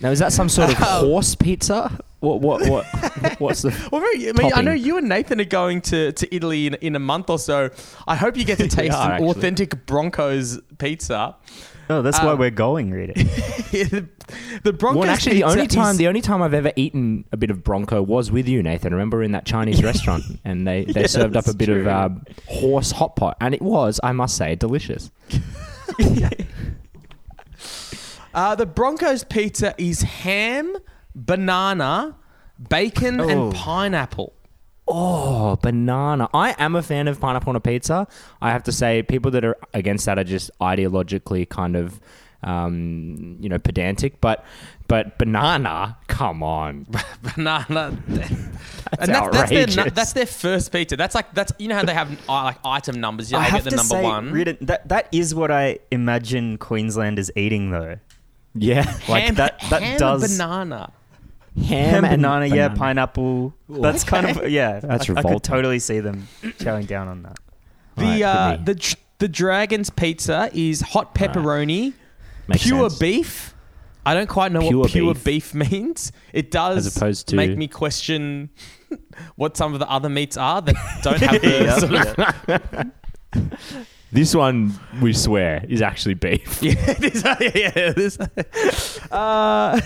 now is that some sort of Oh. horse pizza? What what what? What's the? well, very- I mean, I know you and Nathan are going to, to Italy in, in a month or so. I hope you get to taste are, an actually. authentic Broncos pizza. Oh, that's why Um, we're going, Reed. the, the Broncos Well, actually, the pizza only time is- the only time I've ever eaten a bit of Bronco was with you, Nathan. Remember in that Chinese restaurant, and they, they Yeah, served up a that's bit of uh, horse hot pot, and it was, I must say, delicious. Uh, the Broncos pizza is ham, banana, bacon, Oh. and pineapple. Oh, banana! I am a fan of pineapple on a pizza. I have to say, people that are against that are just ideologically kind of, um, you know, pedantic. But, but banana, come on, banana. that's and that's, that's their outrageous. that's their first pizza. That's like that's you know how they have uh, like item numbers. Yeah, I have get the to number say, one. That that is what I imagine Queenslanders eating, though. yeah, Like ham, that that ham does banana. Ham, and banana, yeah, banana. pineapple. That's kind of yeah. That's I, I could totally see them chowing down on that. The Right, uh, the the Dragons pizza is hot pepperoni, Makes pure sense. beef. I don't quite know Pure what pure beef. beef. means. It does As opposed to- make me question what some of the other meats are that don't have the Yeah. sort of This one, we swear, is actually beef. Yeah, it is. Yeah, yeah, it is. Uh,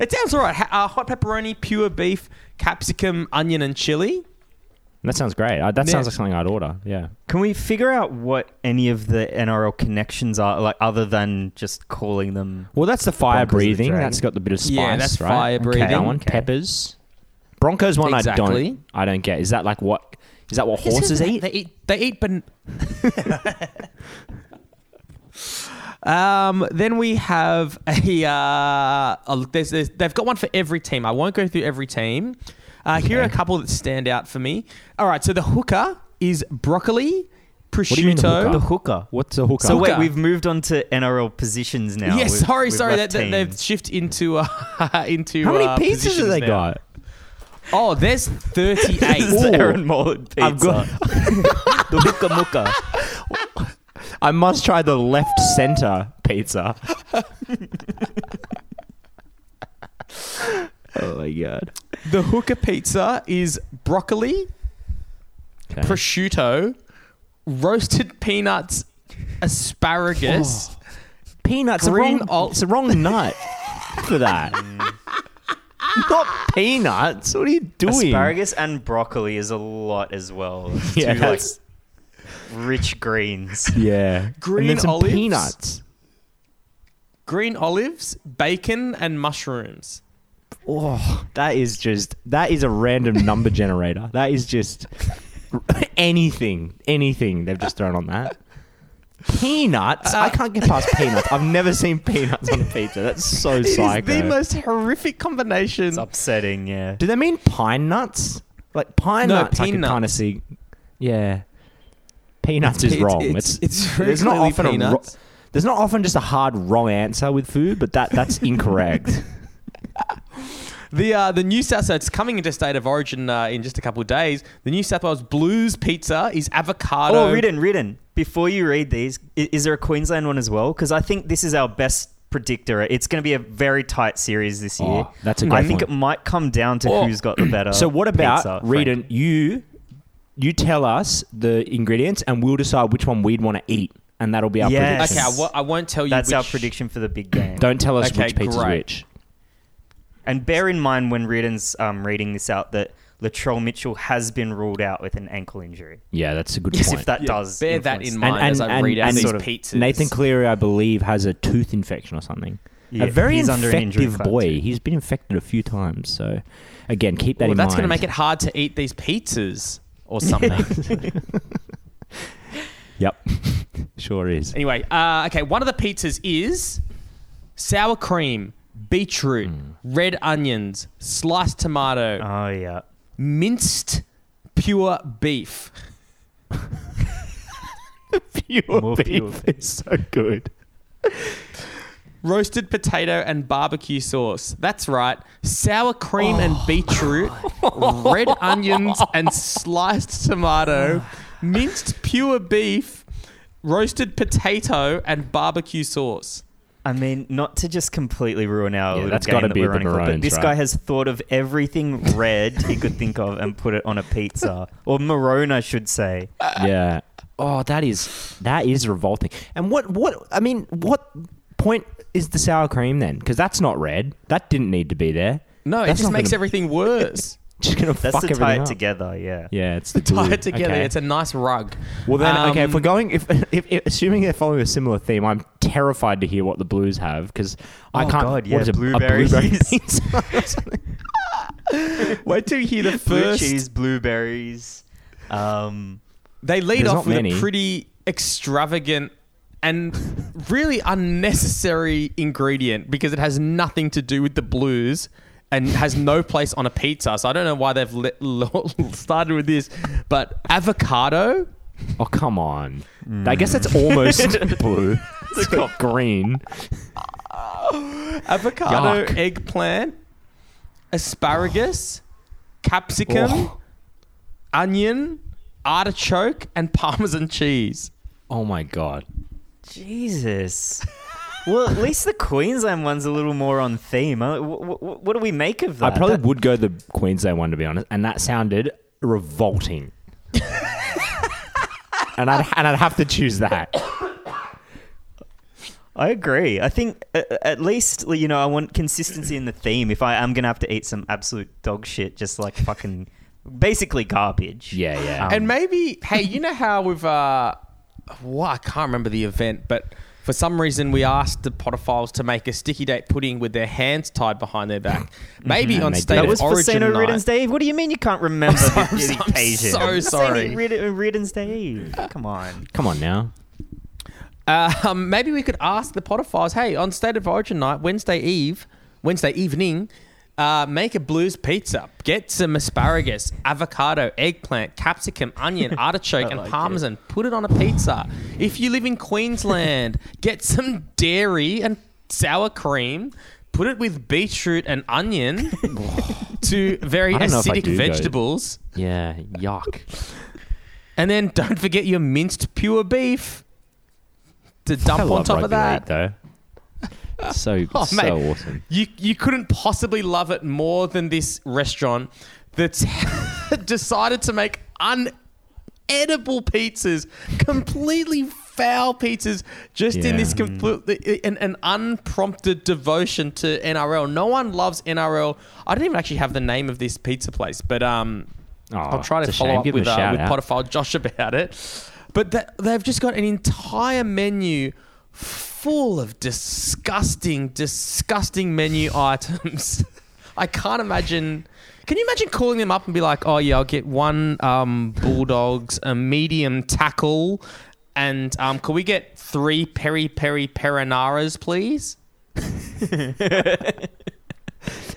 it sounds all right. Ha- Uh, hot pepperoni, pure beef, capsicum, onion, and chili. That sounds great. Uh, that Yeah. sounds like something I'd order. Yeah. Can we figure out what any of the NRL connections are, like other than just calling them? Well, that's the fire Broncos of the breathing. Dragon. That's got the bit of spice. Yeah, that's right? fire breathing. That one, Okay. peppers. Broncos one, I Exactly. don't. I don't get. Is that like what? Is that what Yes, horses eat? They eat. They eat. Ban- um. Then we have a. Uh, a there's, there's, they've got one for every team. I won't go through every team. Uh, Here are a couple that stand out for me. All right. So the hooker is broccoli, prosciutto. do you mean the hooker? The hooker. What's a hooker? So wait, we've moved on to NRL positions now. Yes, We've- sorry, we've sorry. That, left that they've shifted into uh, into. How many uh, pizzas positions have they now. got? Oh, there's thirty-eight. This is Aaron Mollard pizza. I've got- the hooker mooker. I must try the left center pizza. oh my god. The hooker pizza is broccoli, Okay. prosciutto, roasted peanuts, asparagus. Oh. Peanuts. Green Green. ol- it's the wrong nut for that. Not peanuts. What are you doing? Asparagus and broccoli is a lot as well. It's Yeah, two, like, rich greens. Yeah. Green and then some olives. peanuts. green olives, bacon, and mushrooms. Oh, that is just that is a random number generator. That is just anything, anything they've just thrown on that. Peanuts? I can't get past peanuts. I've never seen peanuts on a pizza. That's so It is psycho. the most horrific combination. It's upsetting, yeah. Do they mean pine nuts? Like pine No, nuts, I can kind of see. Yeah, peanuts is wrong. it's- It's it's very there's not clearly often a ro- there's not often just a hard wrong answer with food, but that that's incorrect. The uh, the New South so it's coming into state of origin uh, in just a couple of days. The New South Wales Blues pizza is avocado. Oh, Reardon, Reardon. Before you read these, i- is there a Queensland one as well? Because I think this is our best predictor. It's going to be a very tight series this year. Oh, that's a I great I think point. it might come down to Oh. who's got the better. So what about pizza, Reardon? Frank. You you tell us the ingredients, and we'll decide which one we'd want to eat, and that'll be our Yes. prediction. Okay, I w- I won't tell you. That's our prediction for the big game. Don't tell us Okay, which pizza's great. which. And bear in mind when Reardon's um, reading this out that Latrell Mitchell has been ruled out with an ankle injury. Yeah, that's a good Yes, point. if that does bear that influence in things. mind as I read out these pizzas. Nathan Cleary, I believe, has a tooth infection or something. Yeah, a very he's under an injury infective cloud boy. too. He's been infected a few times. So, again, keep that Well, in that's mind. That's going to make it hard to eat these pizzas or something. Yep, sure is. anyway, uh, okay. One of the pizzas is sour cream, beetroot, Hmm. red onions, sliced tomato, Oh yeah. minced pure beef. Pure More beef pure. is so good. roasted potato and barbecue sauce. That's right. Sour cream and beetroot, red onions and sliced tomato, minced pure beef, roasted potato and barbecue sauce. I mean, not to just completely ruin our Yeah, little that's game gotta that be we're running for, but this right? guy has thought of everything red he could think of and put it on a pizza or maroon, I should say. yeah. Oh, that is that is revolting. And what what I mean, what point is the sour cream then? Because that's not red. That didn't need to be there. No, it just makes gonna- everything worse. Just gonna That's fuck to everything tie it up. together, yeah. Yeah, it's the Tie glue. it together. Okay. It's a nice rug. Well then, okay. If Um, we're going, if, if, if assuming they're following a similar theme, I'm terrified to hear what the Blues have because I Oh, can't. God, yeah, is it, a blueberries. blueberry pizza? Wait till you hear the Blue first. cheese, blueberries. Um, They lead There's off not with many. a pretty extravagant and really unnecessary ingredient because it has nothing to do with the blues and has no place on a pizza. So I don't know why they've let, started with this, but avocado. oh come on! I guess that's mm. almost blue. It's got green. avocado, Yuck. eggplant, asparagus, capsicum, Oh. onion, artichoke, and parmesan cheese. Oh my god! Jesus. Well, at least the Queensland one's a little more on theme. Uh, wh- wh- what do we make of that? I probably That- would go the Queensland one to be honest, and that sounded revolting. and I'd and I'd have to choose that. I agree. I think uh, at least you know I want consistency in the theme. If I am gonna have to eat some absolute dog shit, just like fucking basically garbage. Yeah, yeah. Um, and maybe, hey, you know how we've, uh, well, I can't remember the event, but for some reason we asked the Potterphiles to make a sticky date pudding with their hands tied behind their back. Mm-hmm. Maybe And on they State did. that of was for Origin St. night. Riddance Day. What do you mean you can't remember the, I'm the so occasion? sorry. St. Rid- Riddance Day. Come on. Come on now. Uh, um, maybe we could ask the Potterphiles, hey, on State of Origin night, Wednesday Eve, Wednesday evening, uh, make a blues pizza. Get some asparagus, avocado, eggplant, capsicum, onion, artichoke, and like parmesan. Put it on a pizza. If you live in Queensland, get some dairy and sour cream. Put it with beetroot and onion to very I don't know if I acidic do vegetables. Yeah, yuck. And then don't forget your minced pure beef to dump on top of that. though. So Oh, so mate. awesome. You you couldn't possibly love it more than this restaurant that's decided to make unedible pizzas, completely foul pizzas, just in this complete an, an unprompted devotion to NRL. No one loves NRL. I don't even actually have the name of this pizza place, but um, Oh, I'll try to follow up Give with uh, with. Potterphile Josh about it. But that, they've just got an entire menu full of disgusting, disgusting menu items. I can't imagine. Can you imagine calling them up and be like, "Oh yeah, I'll get one um, bulldogs, a medium tackle, and um, can we get three peri peri perinaras, please?"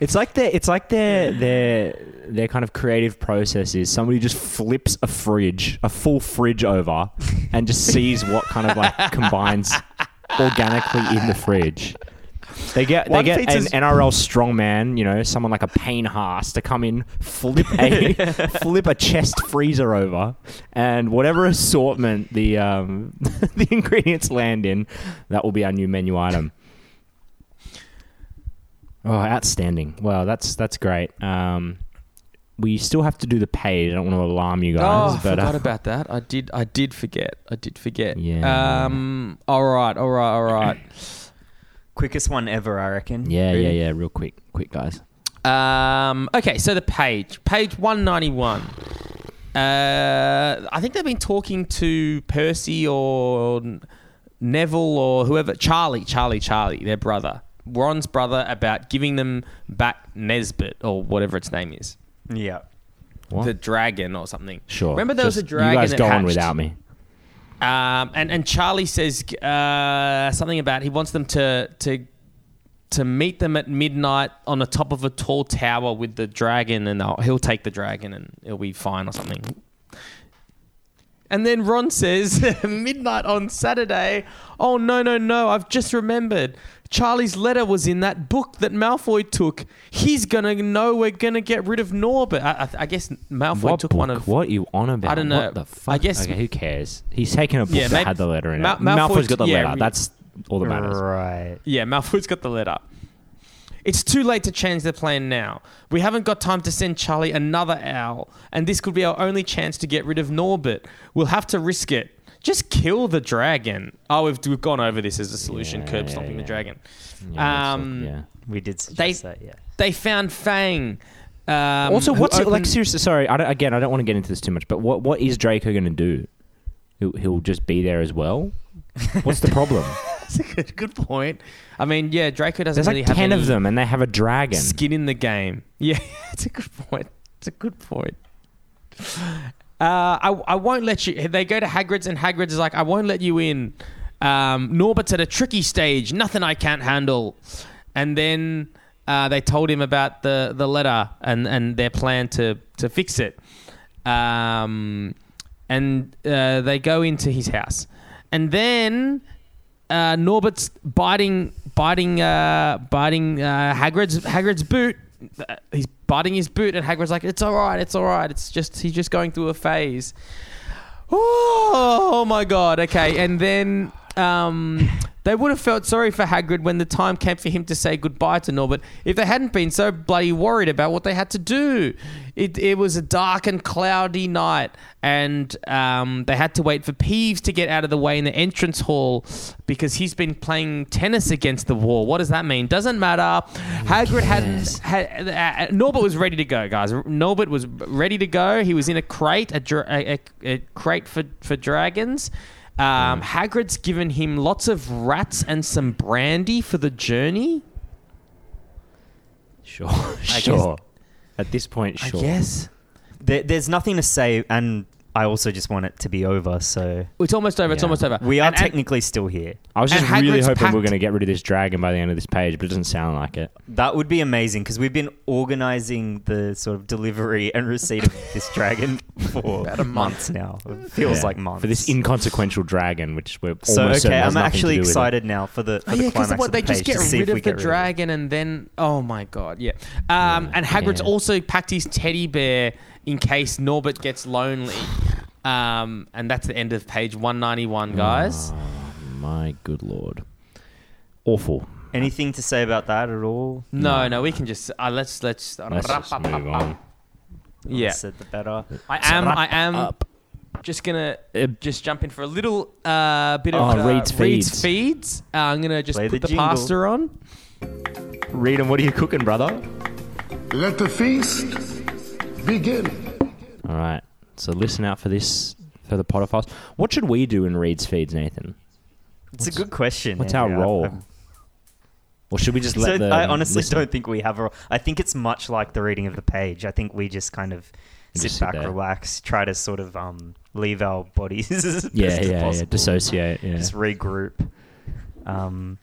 It's like their it's like their their their kind of creative process is somebody just flips a fridge, a full fridge over, and just sees what kind of like combines organically in the fridge. They get they get an NRL strongman, you know, someone like a Payne Haas to come in, flip a flip a chest freezer over, and whatever assortment the um, the ingredients land in, that will be our new menu item. Oh, outstanding! Well, that's that's great. Um, we still have to do the page. I don't want to alarm you Oh, guys, I but forgot uh, about that. I did. I did forget. I did forget. Yeah. Um. All right. All right. All right. Quickest one ever, I reckon. yeah, Really? yeah, yeah. Real quick, quick, guys. Um, okay, so the page, page 191. Uh, I think they've been talking to Percy or Neville or whoever, Charlie, Charlie, Charlie, their brother, Ron's brother, about giving them back Nesbit or whatever its name is. Yeah. What? The dragon or something. Sure. Remember there was a dragon You guys that go on without me. Um, and and Charlie says uh, something about he wants them to to to meet them at midnight on the top of a tall tower with the dragon, and he'll take the dragon, and it'll be fine or something. And then Ron says, midnight on Saturday. Oh no no no! I've just remembered. Charlie's letter was in that book that Malfoy took. He's gonna know we're gonna get rid of Norbert. I, I, I guess Malfoy What took book? one of. What are you on about? I don't know. What the fuck? I guess- Okay, who cares? He's taken a book Yeah, that maybe- had the letter in Mal- it. Malfoy- Malfoy's got the yeah, letter. re- That's all that matters. Right. Yeah, Malfoy's got the letter. It's too late to change the plan now. We haven't got time to send Charlie another owl, and this could be our only chance to get rid of Norbert. We'll have to risk it. Just kill the dragon. Oh, we've, we've gone over this as a solution, Yeah, curb yeah, stomping the dragon. Yeah, Um, yeah. We did They- that, yeah. They found Fang. Um, also, what's it, like? Seriously, sorry. I again, I don't want to get into this too much. But what what is Draco going to do? He'll, he'll just be there as well. What's the problem? That's a good, good point. I mean, yeah, Draco doesn't There's really like have ten of them, and they have a dragon. skin in the game. Yeah, it's a good point. It's a good point. Uh, I, I won't let you. They go to Hagrid's, and Hagrid's is like, I won't let you in. Um, Norbert's at a tricky stage. Nothing I can't handle. And then uh, they told him about the, the letter and, and their plan to, to fix it. Um, and uh, they go into his house. And then uh, Norbert's biting, biting, uh, biting Hagrid's Hagrid's boot. Uh, He's biting his boot, and Hagrid's like, "It's all right, it's all right. It's just he's just going through a phase." Oh, my god. Okay, and then um, They would have felt sorry for Hagrid when the time came for him to say goodbye to Norbert if they hadn't been so bloody worried about what they had to do. It, it was a dark and cloudy night, and um, they had to wait for Peeves to get out of the way in the entrance hall because he's been playing tennis against the wall. What does that mean? Doesn't matter. Hagrid had, had uh, Norbert was ready to go, guys. Norbert was ready to go. He was in a crate, a, dra- a, a, a crate for, for dragons. Um, Hagrid's given him lots of rats and some brandy for the journey. Sure, sure. At this point, sure. I guess There, there's nothing to say, and I also just want it to be over. So it's almost over. It's Yeah. almost over. we are And- and- technically still here. I was And just really Hagrid's hoping we packed- were going to get rid of this dragon by the end of this page, but it doesn't sound like it. That would be amazing because we've been organizing the sort of delivery and receipt of this dragon for About a month. months now. It feels Yeah. like months for this inconsequential dragon, which we're So almost certain okay, has I'm nothing to actually do with it. excited now for the for Oh, the yeah, because climax what of they the just page get to see rid if of we the get rid of it. dragon and then oh my god, yeah. Um, and Hagrid's Yeah. also packed his teddy bear in case Norbert gets lonely. Um, and that's the end of page 191, guys. Oh, my good lord, awful. Anything to say about that at all? No, no, we can just uh, let's let's, Let's just move on. Yeah, Said the better. I am. I am up. just gonna Uh, just jump in for a little uh, bit of Oh, uh, Reed's feeds. feeds. Uh, I'm gonna just Play put the the, jingle. pasta on. Read 'em, What are you cooking, brother? Let the feast begin. All right. So listen out for this for the Potterphiles. What should we do in Reed's feeds, Nathan? It's a good question. What's our role? I'm- Or should we just So let the? I honestly listen- don't think we have a. I think it's much like the reading of the page. I think we just kind of sit just sit back, there. relax, try to sort of um, leave our bodies as best Yeah, as yeah, yeah. Dissociate. Yeah. Just regroup. Um,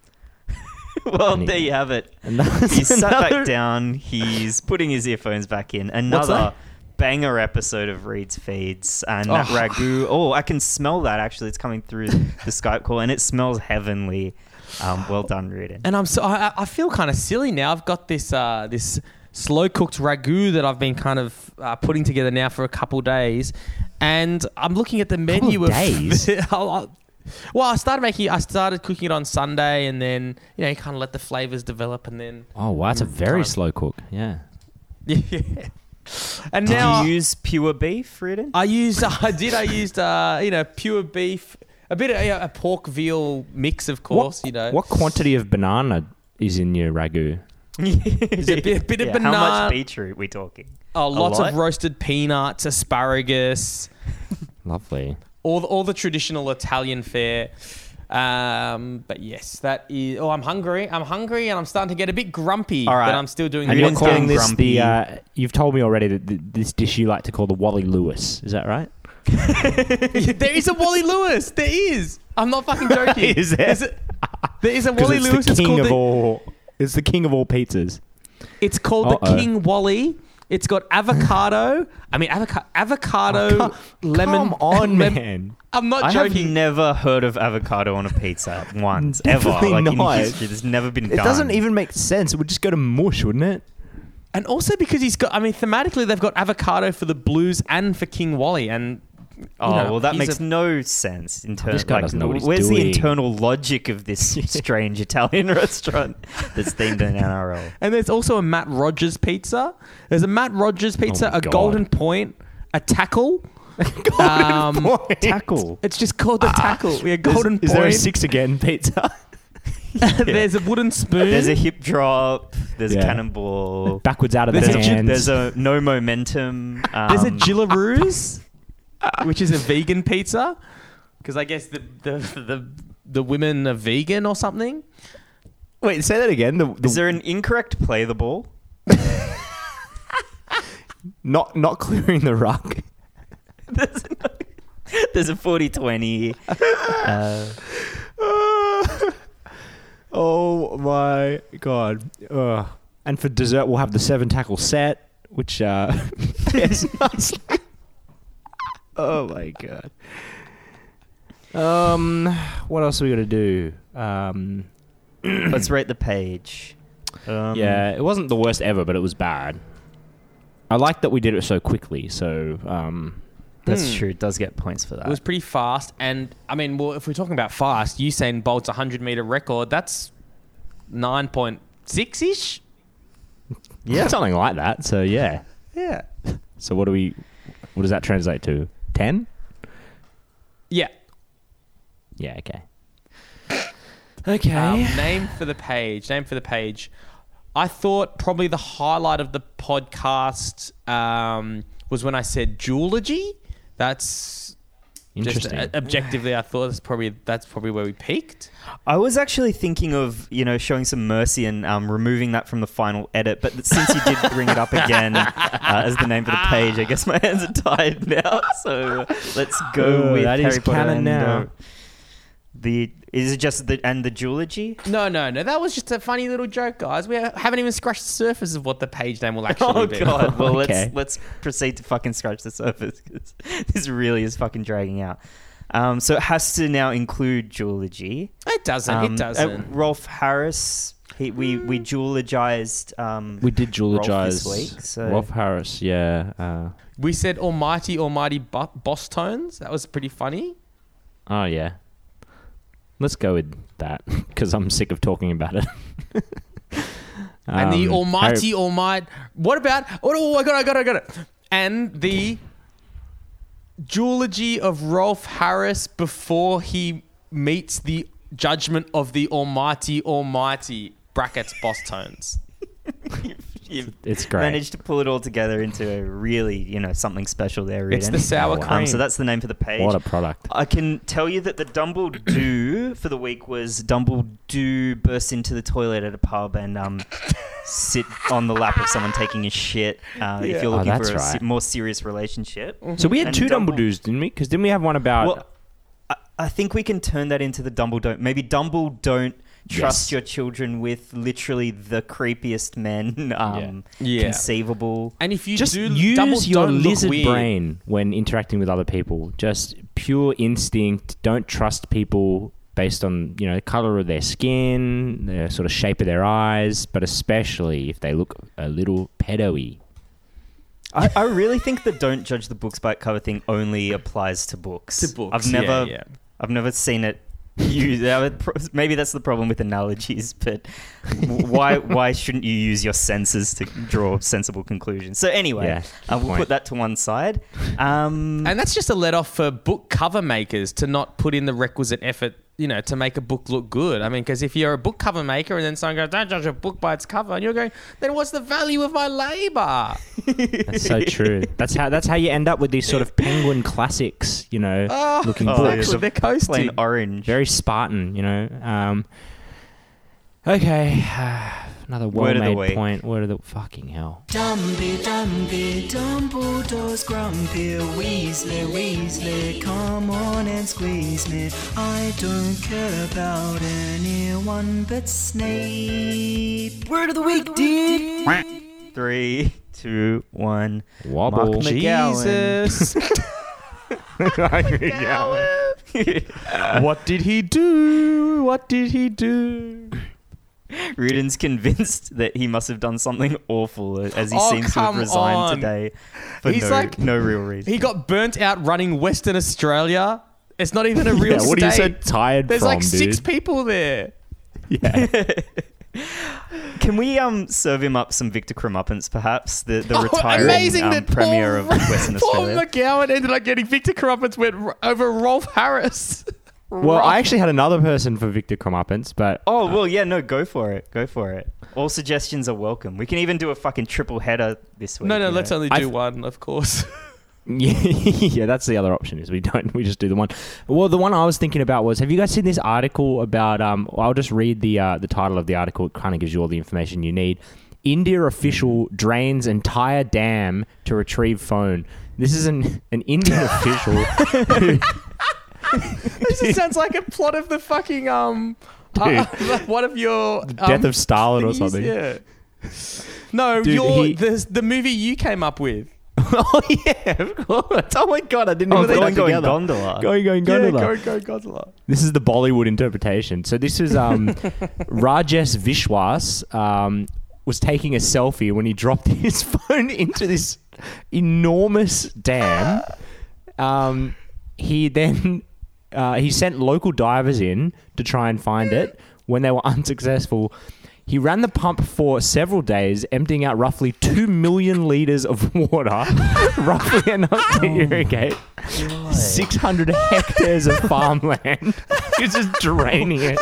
well, there you have it. He's sat back down. He's putting his earphones back in. Another banger episode of Reed's feeds and that Oh. ragu. Oh, I can smell that actually. It's coming through the Skype call and it smells heavenly. Um, well done, Reed. And I'm so I, I feel kind of silly now. I've got this uh, this slow cooked ragu that I've been kind of uh, putting together now for a couple days, and I'm looking at the menu of of days? I'll- well, I started making. I started cooking it on Sunday, and then you know you kind of let the flavors develop, and then Oh wow, it's a very Time. slow cook. Yeah. yeah. And Did now you use pure beef, Reardon? I used. I did. I used. Uh, you know, pure beef. A bit of yeah, a pork veal mix, of course. what, you know, What quantity of banana is in your ragu? There's a bit, bit of banana. How much beetroot we talking? Oh, lots lot? of roasted peanuts, asparagus, Lovely. All the, all the traditional Italian fare. Um, but yes, that is. Oh, I'm hungry. I'm hungry, and I'm starting to get a bit grumpy. All right. But I'm still doing. And you're calling this grumpy. the? Uh, you've told me already that th- this dish you like to call the Wally Lewis. Is that right? there is a Wally Lewis. There is. I'm not fucking joking. Is there? There's a, there is a 'Cause Wally it's Lewis. the It's king called of the, all. It's the king of all pizzas. It's called the Uh-oh. King Wally. It's got avocado. I mean, avocado, avocado, Oh, come- lemon. Come on, lem- man. I'm not joking. I have never heard of avocado on a pizza once, ever. Definitely Like not. in history, there's never been It done. doesn't even make sense. It would just go to mush, wouldn't it? And also because he's got, I mean, thematically they've got avocado for the blues and for King Wally, and you Oh know, well, that makes a- no sense in terms. Like, doesn't know what he's where's the internal logic of this strange Italian restaurant that's themed in NRL? And there's also a Matt Rogers pizza. There's a Matt Rogers pizza, Oh a God. Golden Point, a tackle. um, Tackle. It's just called the tackle. Yeah, Golden is, is there a six again pizza? there's a wooden spoon. There's a hip drop. There's Yeah. a cannonball. Backwards out of There's the a- hands. There's a no momentum. Um, There's a Jillaroos, which is a vegan pizza, because I guess the, the the the women are vegan or something. Wait, say that again. The, the Is there an incorrect play the ball? not not clearing the rug. There's a, there's a 40-20. Uh, oh my god! Ugh. And for dessert, we'll have the seven tackle set, which uh, pairs nicely. Oh my god! Um, what else are we gonna do? Um, let's rate the page. Um, yeah, it wasn't the worst ever, but it was bad. I like that we did it so quickly. So, um, That's true. It does get points for that. It was pretty fast, and I mean, well, if we're talking about fast, Usain Bolt's 100 meter record, that's 9.6 ish. Yeah, something like that. So yeah. Yeah. So what do we? What does that translate to? Ten? Yeah. Yeah. Okay. Okay. Um, name for the page. Name for the page. I thought probably the highlight of the podcast um, was when I said Jewology. That's just Interesting. uh, objectively, I thought that's probably that's probably where we peaked. I was actually thinking of you know showing some mercy and um, removing that from the final edit, but since you did bring it up again uh, as the name for the page, I guess my hands are tied now. So let's go Oh, with that Harry is Potter canon and, now. uh, the is it just the and the Jewology? No, no, no. That was just a funny little joke, guys. We haven't even scratched the surface of what the page name will actually Oh be. god! Well, Okay. let's let's proceed to fucking scratch the surface because this really is fucking dragging out. Um, so it has to now include Jewology. It doesn't. Um, it uh, doesn't. Rolf Harris. He, we we jewologized. Um, we did Rolf jewologize week. So Rolf Harris. Yeah. Uh, we said Almighty, Almighty bo- Bosstones. That was pretty funny. oh yeah. Let's go with that because I'm sick of talking about it. And the Um, Almighty, Harry- Almighty. What about? Oh, oh, I got it, I got it, I got it. And the Jewology of Rolf Harris before he meets the judgment of the Almighty, Almighty brackets Boss Tones. you've It's great. managed to pull it all together into a really you know something special there. It's the sour Wow. cream. Um, so that's the name for the page. What a product. I can tell you that the Dumbledore for the week was Dumbledore burst into the toilet at a pub and um, sit on the lap of someone taking a shit. Uh, If you're Oh, looking that's for a se- more serious relationship. So we had And two Dumbledore- Dumbledores, didn't we? Because didn't we have one about? Well, I, I think we can turn that into the Dumbledore. Maybe Dumbledore don't trust Yes. your children with literally the creepiest men um, Yeah. conceivable. and if you just do use double your lizard brain when interacting with other people. Just pure instinct. Don't trust people based on you know color of their skin, the sort of shape of their eyes, but especially if they look a little pedo-y. I, I really think the don't judge the books by its cover thing only applies to books. To books, I've never, yeah, yeah. I've never seen it. Used. that Maybe that's the problem with analogies, but why why shouldn't you use your senses to draw sensible conclusions? So anyway, Yeah, uh, we'll point. put that to one side. Um, And that's just a let off for book cover makers to not put in the requisite effort, you know, to make a book look good. I mean, because if you're a book cover maker and then someone goes, don't judge a book by its cover, and you're going, then what's the value of my labor? That's so true. That's how that's how you end up with these sort of penguin classics, you know, Oh, looking Oh, books. yeah, They're coasting. plain orange. Very Spartan, you know. Um, okay, another Word of the well-made week. point. Word of the fucking hell. Dumpy, Dumpy, Dumbledore's grumpy. Weasley, Weasley, come on and squeeze me. I don't care about anyone but Snape. Word of the week, dude. Three, two, one. Wobble. Mark McGowan. Jesus. what did he do? What did he do? Reardon's convinced that he must have done something awful as he Oh, seems to have resigned on. today for He's no, like- no real reason. He got burnt out running Western Australia. It's not even a real Yeah, what are you so state. tired There's from, like six dude? people there. Yeah. Can we um serve him up some Victor Crumuppance, perhaps the the Oh, retiring amazing um, that premier Paul, of Western Paul Australia? Paul McGowan ended up getting Victor Crumpets went over Rolf Harris. Well, I actually had another person for Victor Comeuppance, but Oh well, yeah, no, go for it, go for it. All suggestions are welcome. We can even do a fucking triple header this week. no, no, you let's know? only I do th- one, of course. yeah, yeah, that's the other option is we don't we just do the one. Well, the one I was thinking about was have you guys seen this article about? Um, I'll just read the uh, the title of the article. It kind of gives you all the information you need. India official drains entire dam to retrieve phone. This is an an Indian official. who- this just sounds like a plot of the fucking um, uh, one of your um, Death of Stalin or something. Yeah. No, Dude, your he- the the movie you came up with. oh yeah, of course. Oh my god, I didn't Oh, even going, that going, together. gondola. Going, going, Yeah, gondola. go go Godzilla. This is the Bollywood interpretation. So this is um, Rajesh Vishwas um, was taking a selfie when he dropped his phone into this enormous dam, Um, he then uh, he sent local divers in to try and find it. When they were unsuccessful, he ran the pump for several days, emptying out roughly two million liters of water, roughly enough to irrigate six hundred hectares of farmland. He's just draining it.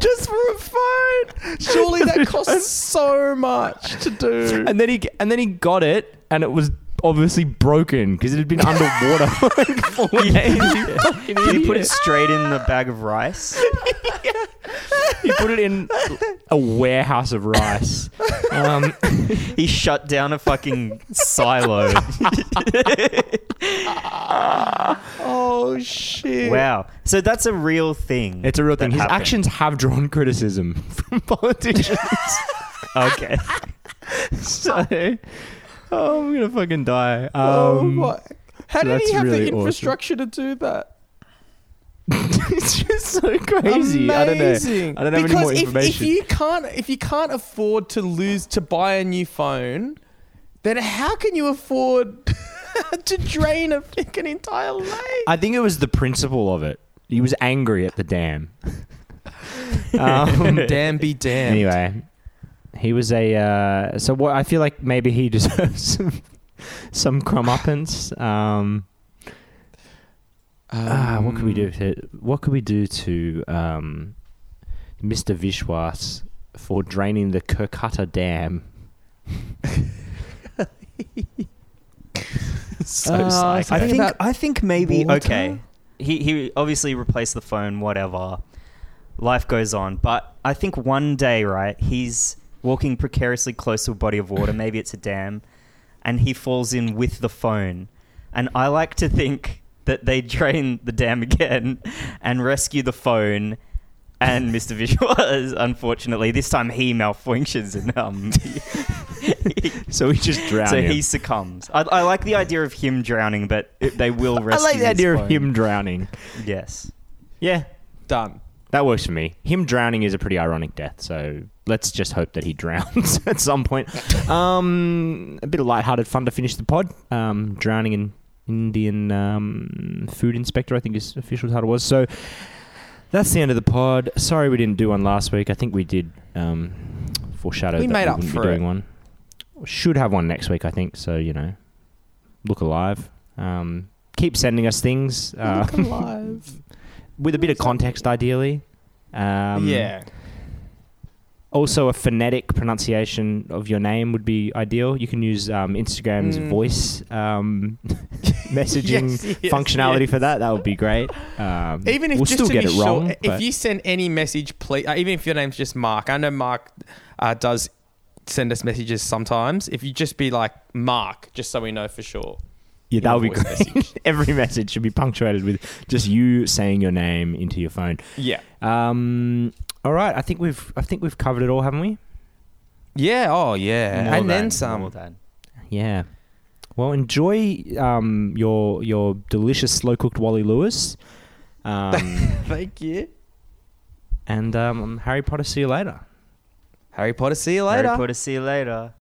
Just for a phone. Surely that costs so much to do. and then he and then he got it, and it was obviously broken because it had been underwater for like four days. You fucking Did he put it idiot. straight in the bag of rice? He put it in a warehouse of rice. Um, He shut down a fucking silo. Oh shit. wow. So that's a real thing. it's a real thing. that His happened. actions have drawn criticism from politicians. Okay. so, oh, I'm gonna fucking die. Oh Um, my. How so did he have really the awesome. infrastructure to do that? it's just so crazy. I don't know. I don't have because any more if- information. If, you can't, if you can't afford to lose to buy a new phone, then how can you afford to drain a freaking entire lake? I think it was the principle of it. He was angry at the dam. um, damn be damned. Anyway, he was a. Uh, so what? I feel like maybe he deserves some some crumupance. Um, ah, what could we do? To, what could we do to um, Mr. Vishwas for draining the Kherkatta Dam? so Uh, psycho. I think I think maybe water? okay. He he obviously replaced the phone, whatever. Life goes on, but I think one day, right, he's walking precariously close to a body of water, maybe it's a dam, and he falls in with the phone. And I like to think that they drain the dam again and rescue the phone. And Mr. Vishwas, unfortunately, this time he malfunctions and um, so he just drowned. so him. he succumbs. I, I like the idea of him drowning, but it, they will rescue. I like the his idea of him drowning. Yes. Yeah, Done. That works for me. Him drowning is a pretty ironic death, so let's just hope that he drowns at some point. Um, a bit of lighthearted fun to finish the pod. Um, drowning in Indian um, food inspector, I think his official title was. So that's the end of the pod. Sorry we didn't do one last week. I think we did um, foreshadow We made we up wouldn't for be doing it. one. Should have one next week, I think. So you know, look alive. Um, keep sending us things. Uh, Alive. With a bit of context, ideally. Um, yeah. Also, a phonetic pronunciation of your name would be ideal. You can use um, Instagram's Mm. voice um, messaging Yes, yes, functionality yes. for that. That would be great. Um, Even if we'll just still to get be it wrong. sure, but- if you send any message, please, uh, even if your name's just Mark, I know Mark uh, does send us messages sometimes. If you just be like Mark, just so we know for sure. Yeah, that would be voice great. message. Every message should be punctuated with just you saying your name into your phone. Yeah. Um, all right, I think we've I think we've covered it all, haven't we? Yeah. Oh, yeah. More and then than- some. more than. Yeah. Well, enjoy um, your your delicious slow cooked Wally Lewis. Um, Thank you. and um, Harry Potter. See you later. Harry Potter. See you later. Harry Potter, see you later.